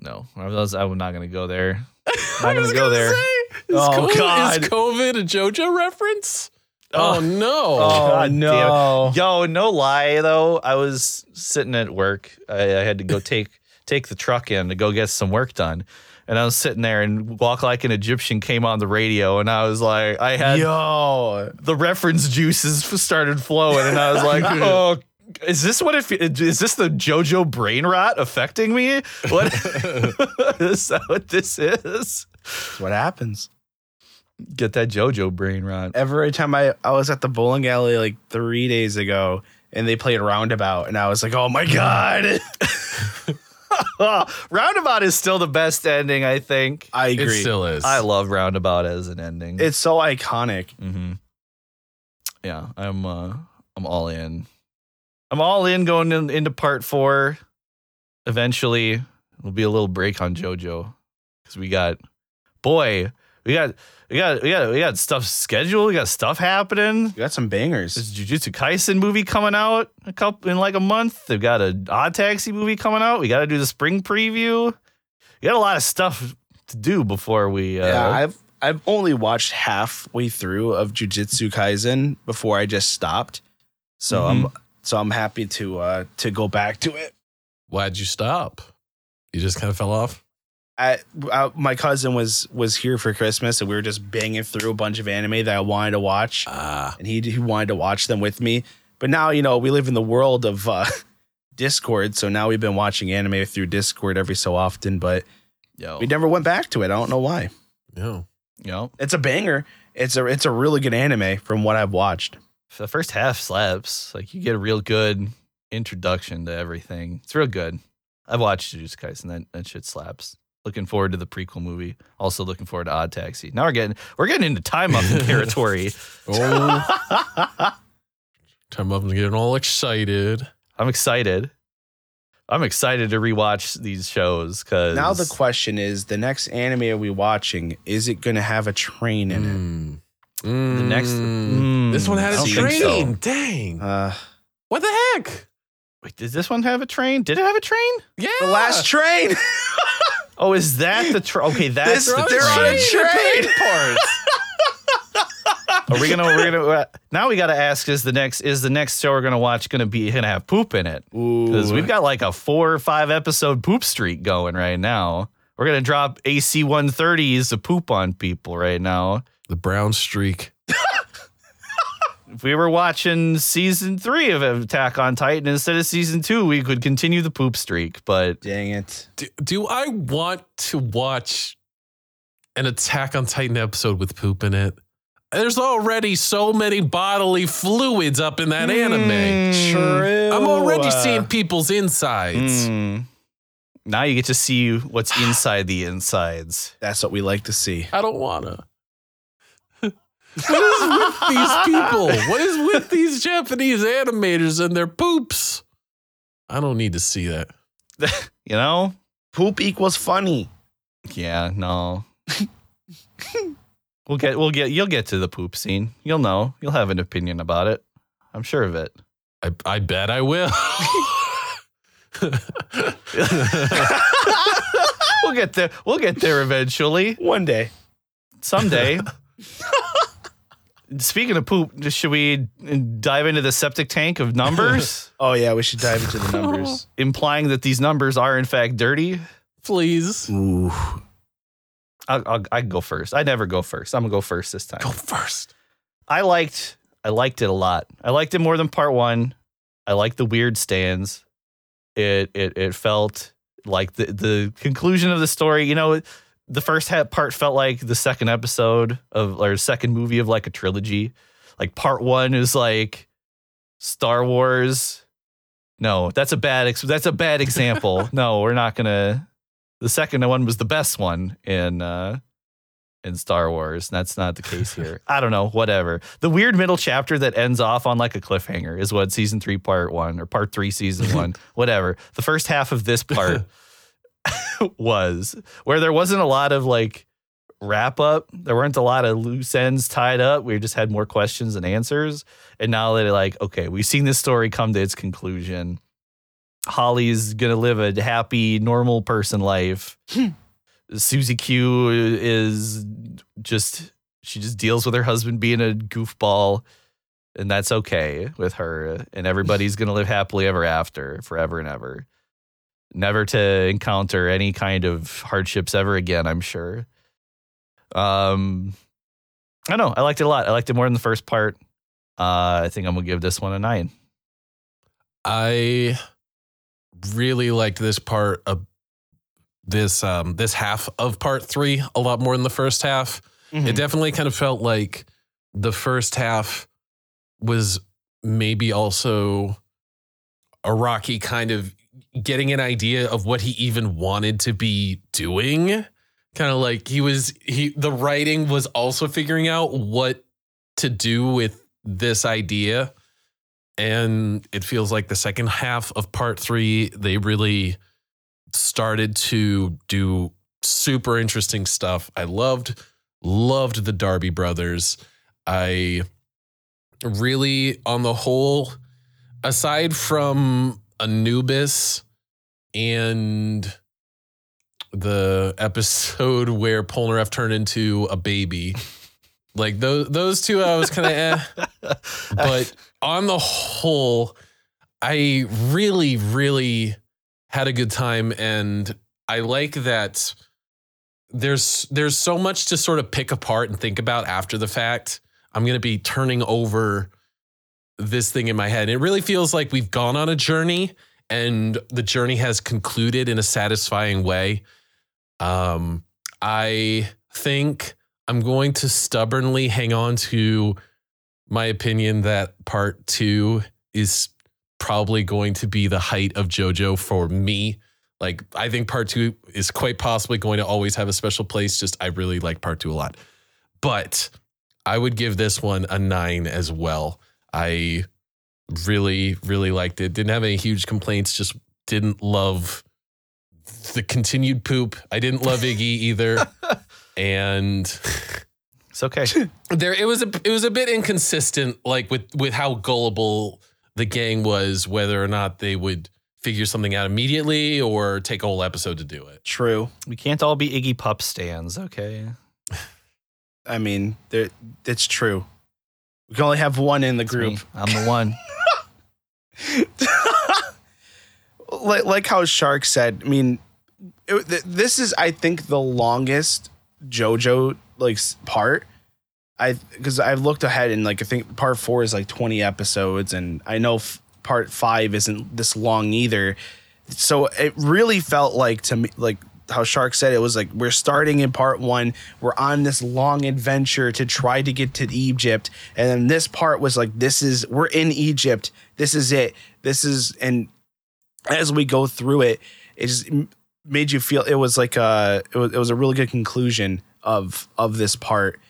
A: No, I was. I'm not gonna go there.
B: I'm
A: not
B: gonna
A: go
B: gonna
A: there.
B: say, is,
C: Oh,
B: COVID,
C: God.
B: is COVID a JoJo reference? Oh,
A: Oh.
B: no.
C: Oh
A: God
C: no.
A: Yo, no lie though. I was sitting at work. I, I had to go take take the truck in to go get some work done, and I was sitting there, and "Walk Like an Egyptian" came on the radio, and I was like, I had
C: Yo.
A: the reference juices started flowing, and I was like, oh. Is this what it? fe- Is this the JoJo brain rot affecting me? What is that? What this is?
C: That's what happens.
A: Get that JoJo brain rot.
C: Every time I, I was at the bowling alley like three days ago and they played Roundabout, and I was like, oh my God.
A: Roundabout is still the best ending, I think.
C: I agree.
B: It
C: agree.
B: still is.
A: I love Roundabout as an ending.
C: it's so iconic.
A: hmm Yeah, I'm uh I'm all in. I'm all in going in, into part four. Eventually, it'll be a little break on JoJo because we got, boy, we got, we got, we got, we got stuff scheduled. We got stuff happening.
C: We got some bangers.
A: There's a Jujutsu Kaisen movie coming out a couple in like a month. They've got a Odd Taxi movie coming out. We got to do the spring preview. We got a lot of stuff to do before we. Uh,
C: yeah, I've I've only watched halfway through of Jujutsu Kaisen before I just stopped. So I'm so I'm happy to uh to go back to it.
B: Why'd you stop? You just kind of fell off.
C: I, I my cousin was was here for Christmas and we were just banging through a bunch of anime that I wanted to watch
B: Ah,
C: and he he wanted to watch them with me. But now you know we live in the world of uh, Discord, so now we've been watching anime through Discord every so often. But
A: yo,
C: we never went back to it. I don't know why.
B: no.
A: yo,
C: It's a banger. It's a it's a really good anime from what I've watched.
A: the first half slaps. Like you get a real good introduction to everything. It's real good. I've watched Jujutsu Kaisen. That that shit slaps. Looking forward to the prequel movie. Also looking forward to Odd Taxi. Now we're getting we're getting into time up territory.
B: Oh, time up and getting all excited.
A: I'm excited. I'm excited to rewatch these shows because
C: Now the question is, the next anime are we watching? Is it going to have a train in
B: Mm.
A: the next.
B: Mm. This one had a train.
A: so.
B: Dang.
C: Uh,
B: what the heck?
A: Wait, does this one have a train? Did it have a train?
B: Yeah.
C: the last train.
A: Oh, is that the train? Okay, that's
C: This-
A: the
C: they're on a
A: train.
C: train.
B: parts.
A: Are we gonna? We're gonna. Uh, now we got to ask: Is the next? Is the next show we're gonna watch gonna be gonna have poop in it? Because we've got like a four or five episode poop streak going right now. We're gonna drop AC 130s to poop on people right now.
B: the brown streak.
A: If we were watching season three of Attack on Titan instead of season two, we could continue the poop streak. But
C: Dang it.
B: Do, do I want to watch an Attack on Titan episode with poop in it? There's already so many bodily fluids up in that anime.
C: True.
B: I'm already seeing people's insides.
A: Mm. Now you get to see what's inside the insides.
C: That's what we like to see.
B: I don't wanna. What is with these people? What is with these Japanese animators and their poops? I don't need to see that.
A: You know?
C: Poop equals funny.
A: Yeah, no. we'll get we'll get you'll get to the poop scene. You'll know. You'll have an opinion about it. I'm sure of it.
B: I, I bet I will.
A: we'll get there. We'll get there eventually.
C: One day.
A: Someday. Speaking of poop, should we dive into the septic tank of numbers,
C: Oh yeah, we should dive into the numbers.
A: implying that these numbers are in fact dirty?
B: Please
C: Ooh.
A: I'll, I'll, I can go first. I never go first. I'm gonna go first this time.
B: go first.
A: I liked I liked it a lot. I liked it more than part one. I liked the weird stands. It it it felt like the the conclusion of the story. You know, the first part felt like the second episode of or second movie of like a trilogy. Like part one is like Star Wars. No, that's a bad ex- that's a bad example. no, we're not gonna. The second one was the best one in uh in Star Wars. And that's not the case here. I don't know, whatever. The weird middle chapter that ends off on like a cliffhanger is what season three, part one, or part three, season one, whatever. The first half of this part was where there wasn't a lot of like wrap up. There weren't a lot of loose ends tied up. We just had more questions than answers. And now that like, okay, we've seen this story come to its conclusion. Holly's gonna live a happy, normal person life. Hmm. Susie Q is just she just deals with her husband being a goofball, and that's okay with her. And everybody's gonna live happily ever after, forever and ever. Never to encounter any kind of hardships ever again, I'm sure. Um I don't know. I liked it a lot. I liked it more than the first part. Uh, I think I'm gonna give this one a nine.
B: I really liked this part of this um this half of part three a lot more than the first half. It definitely kind of felt like the first half was maybe also a rocky kind of getting an idea of what he even wanted to be doing. Kind of like he was he the writing was also figuring out what to do with this idea. And it feels like the second half of part three, they really started to do super interesting stuff. I loved, loved the Darby brothers. I really, on the whole, aside from Anubis and the episode where Polnareff turned into a baby, like those those two, I was kind of eh. But on the whole, I really, really had a good time, and I like that. There's there's so much to sort of pick apart and think about after the fact. I'm gonna be turning over this thing in my head. It really feels like we've gone on a journey and the journey has concluded in a satisfying way. Um, I think I'm going to stubbornly hang on to my opinion that part two is probably going to be the height of JoJo for me. Like, I think part two is quite possibly going to always have a special place. Just, I really like part two a lot. But I would give this one a nine as well. I really, really liked it. Didn't have any huge complaints, just didn't love the continued poop. I didn't love Iggy either. and
A: It's okay.
B: there it was a it was a bit inconsistent like with with how gullible the gang was whether or not they would figure something out immediately or take a whole episode to do it.
C: True.
A: we can't all be Iggy Pup stands, okay?
C: I mean, there, it's true. We can only have one in the group.
A: me. I'm the one.
C: like, like how Shark said, I mean, it, th- this is, I think, the longest JoJo like part. I because I've looked ahead and like I think part four is like twenty episodes, and I know f- part five isn't this long either. So it really felt like to me, like how Shark said, it was like we're starting in part one, we're on this long adventure to try to get to Egypt, and then this part was like this is we're in Egypt, this is it, this is and as we go through it, it just made you feel it was like a it was, it was a really good conclusion of of this part.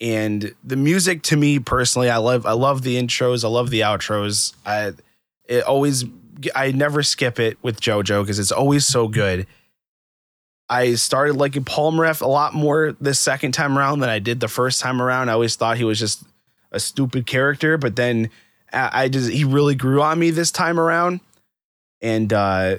C: And the music to me personally, I love I love the intros, I love the outros. I it always I never skip it with JoJo because it's always so good. I started liking Polnareff a lot more this second time around than I did the first time around. I always thought he was just a stupid character, but then I just he really grew on me this time around and uh,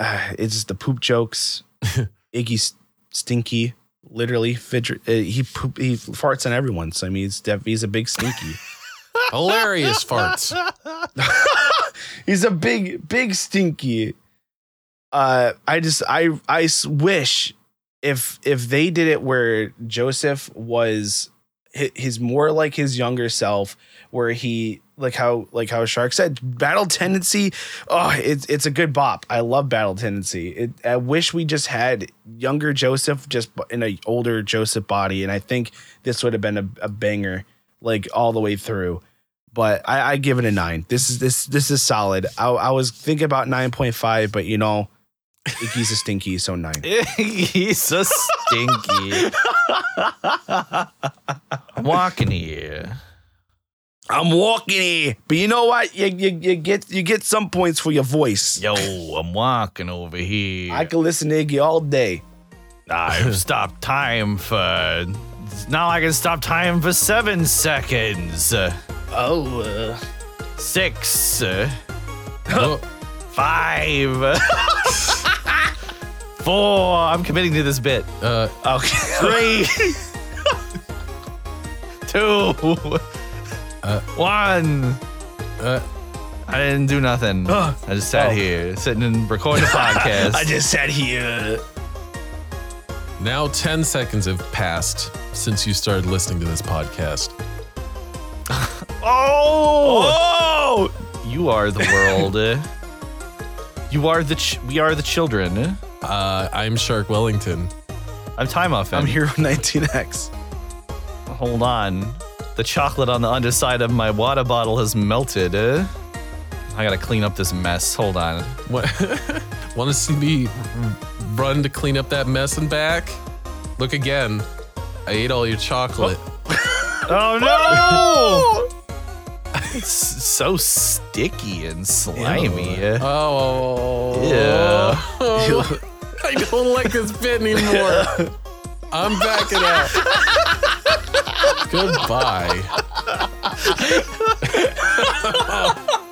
C: uh it's just the poop jokes. Iggy's stinky, literally. Fidget, uh, he poop, he farts on everyone. So I mean, he's def- he's a big stinky.
B: Hilarious farts.
C: he's a big big stinky. Uh, I just I I wish if if they did it where Joseph was hi- his more like his younger self, where he like how like how Shark said, battle tendency. Oh, it's it's a good bop. I love battle tendency. It, I wish we just had younger Joseph just in a older Joseph body, and I think this would have been a, a banger like all the way through. But I, I give it a nine. This is this this is solid. I, I was thinking about nine point five, but you know, Iggy's a stinky, so nine.
A: He's a stinky. I'm walking here.
C: I'm walking here, but you know what? You, you you get you get some points for your voice.
A: Yo, I'm walking over here.
C: I can listen to Iggy all day.
A: I've stopped time for. Now I can stop time for seven seconds.
C: Oh, uh,
A: Six. uh, Five. Four. I'm committing to this bit.
B: uh,
C: okay.
A: Three. two. one.
B: uh,
A: I didn't do nothing. I just sat
C: Oh.
A: here, sitting and recording a podcast.
C: I just sat here.
B: now 10 seconds have passed since you started listening to this podcast.
A: Oh! You are the world. You are the. Ch- we are the children.
B: Uh, I'm Shark Wellington.
A: I'm time off.
C: I'm Hero 19X.
A: Hold on. The chocolate on the underside of my water bottle has melted. Uh, I gotta clean up this mess. Hold on.
B: What? Want to see me run to clean up that mess and back? Look again. I ate all your chocolate.
A: Oh no! it's so sticky and slimy.
B: Oh.
A: Yeah.
B: I don't like this bit anymore. I'm backing out. Goodbye.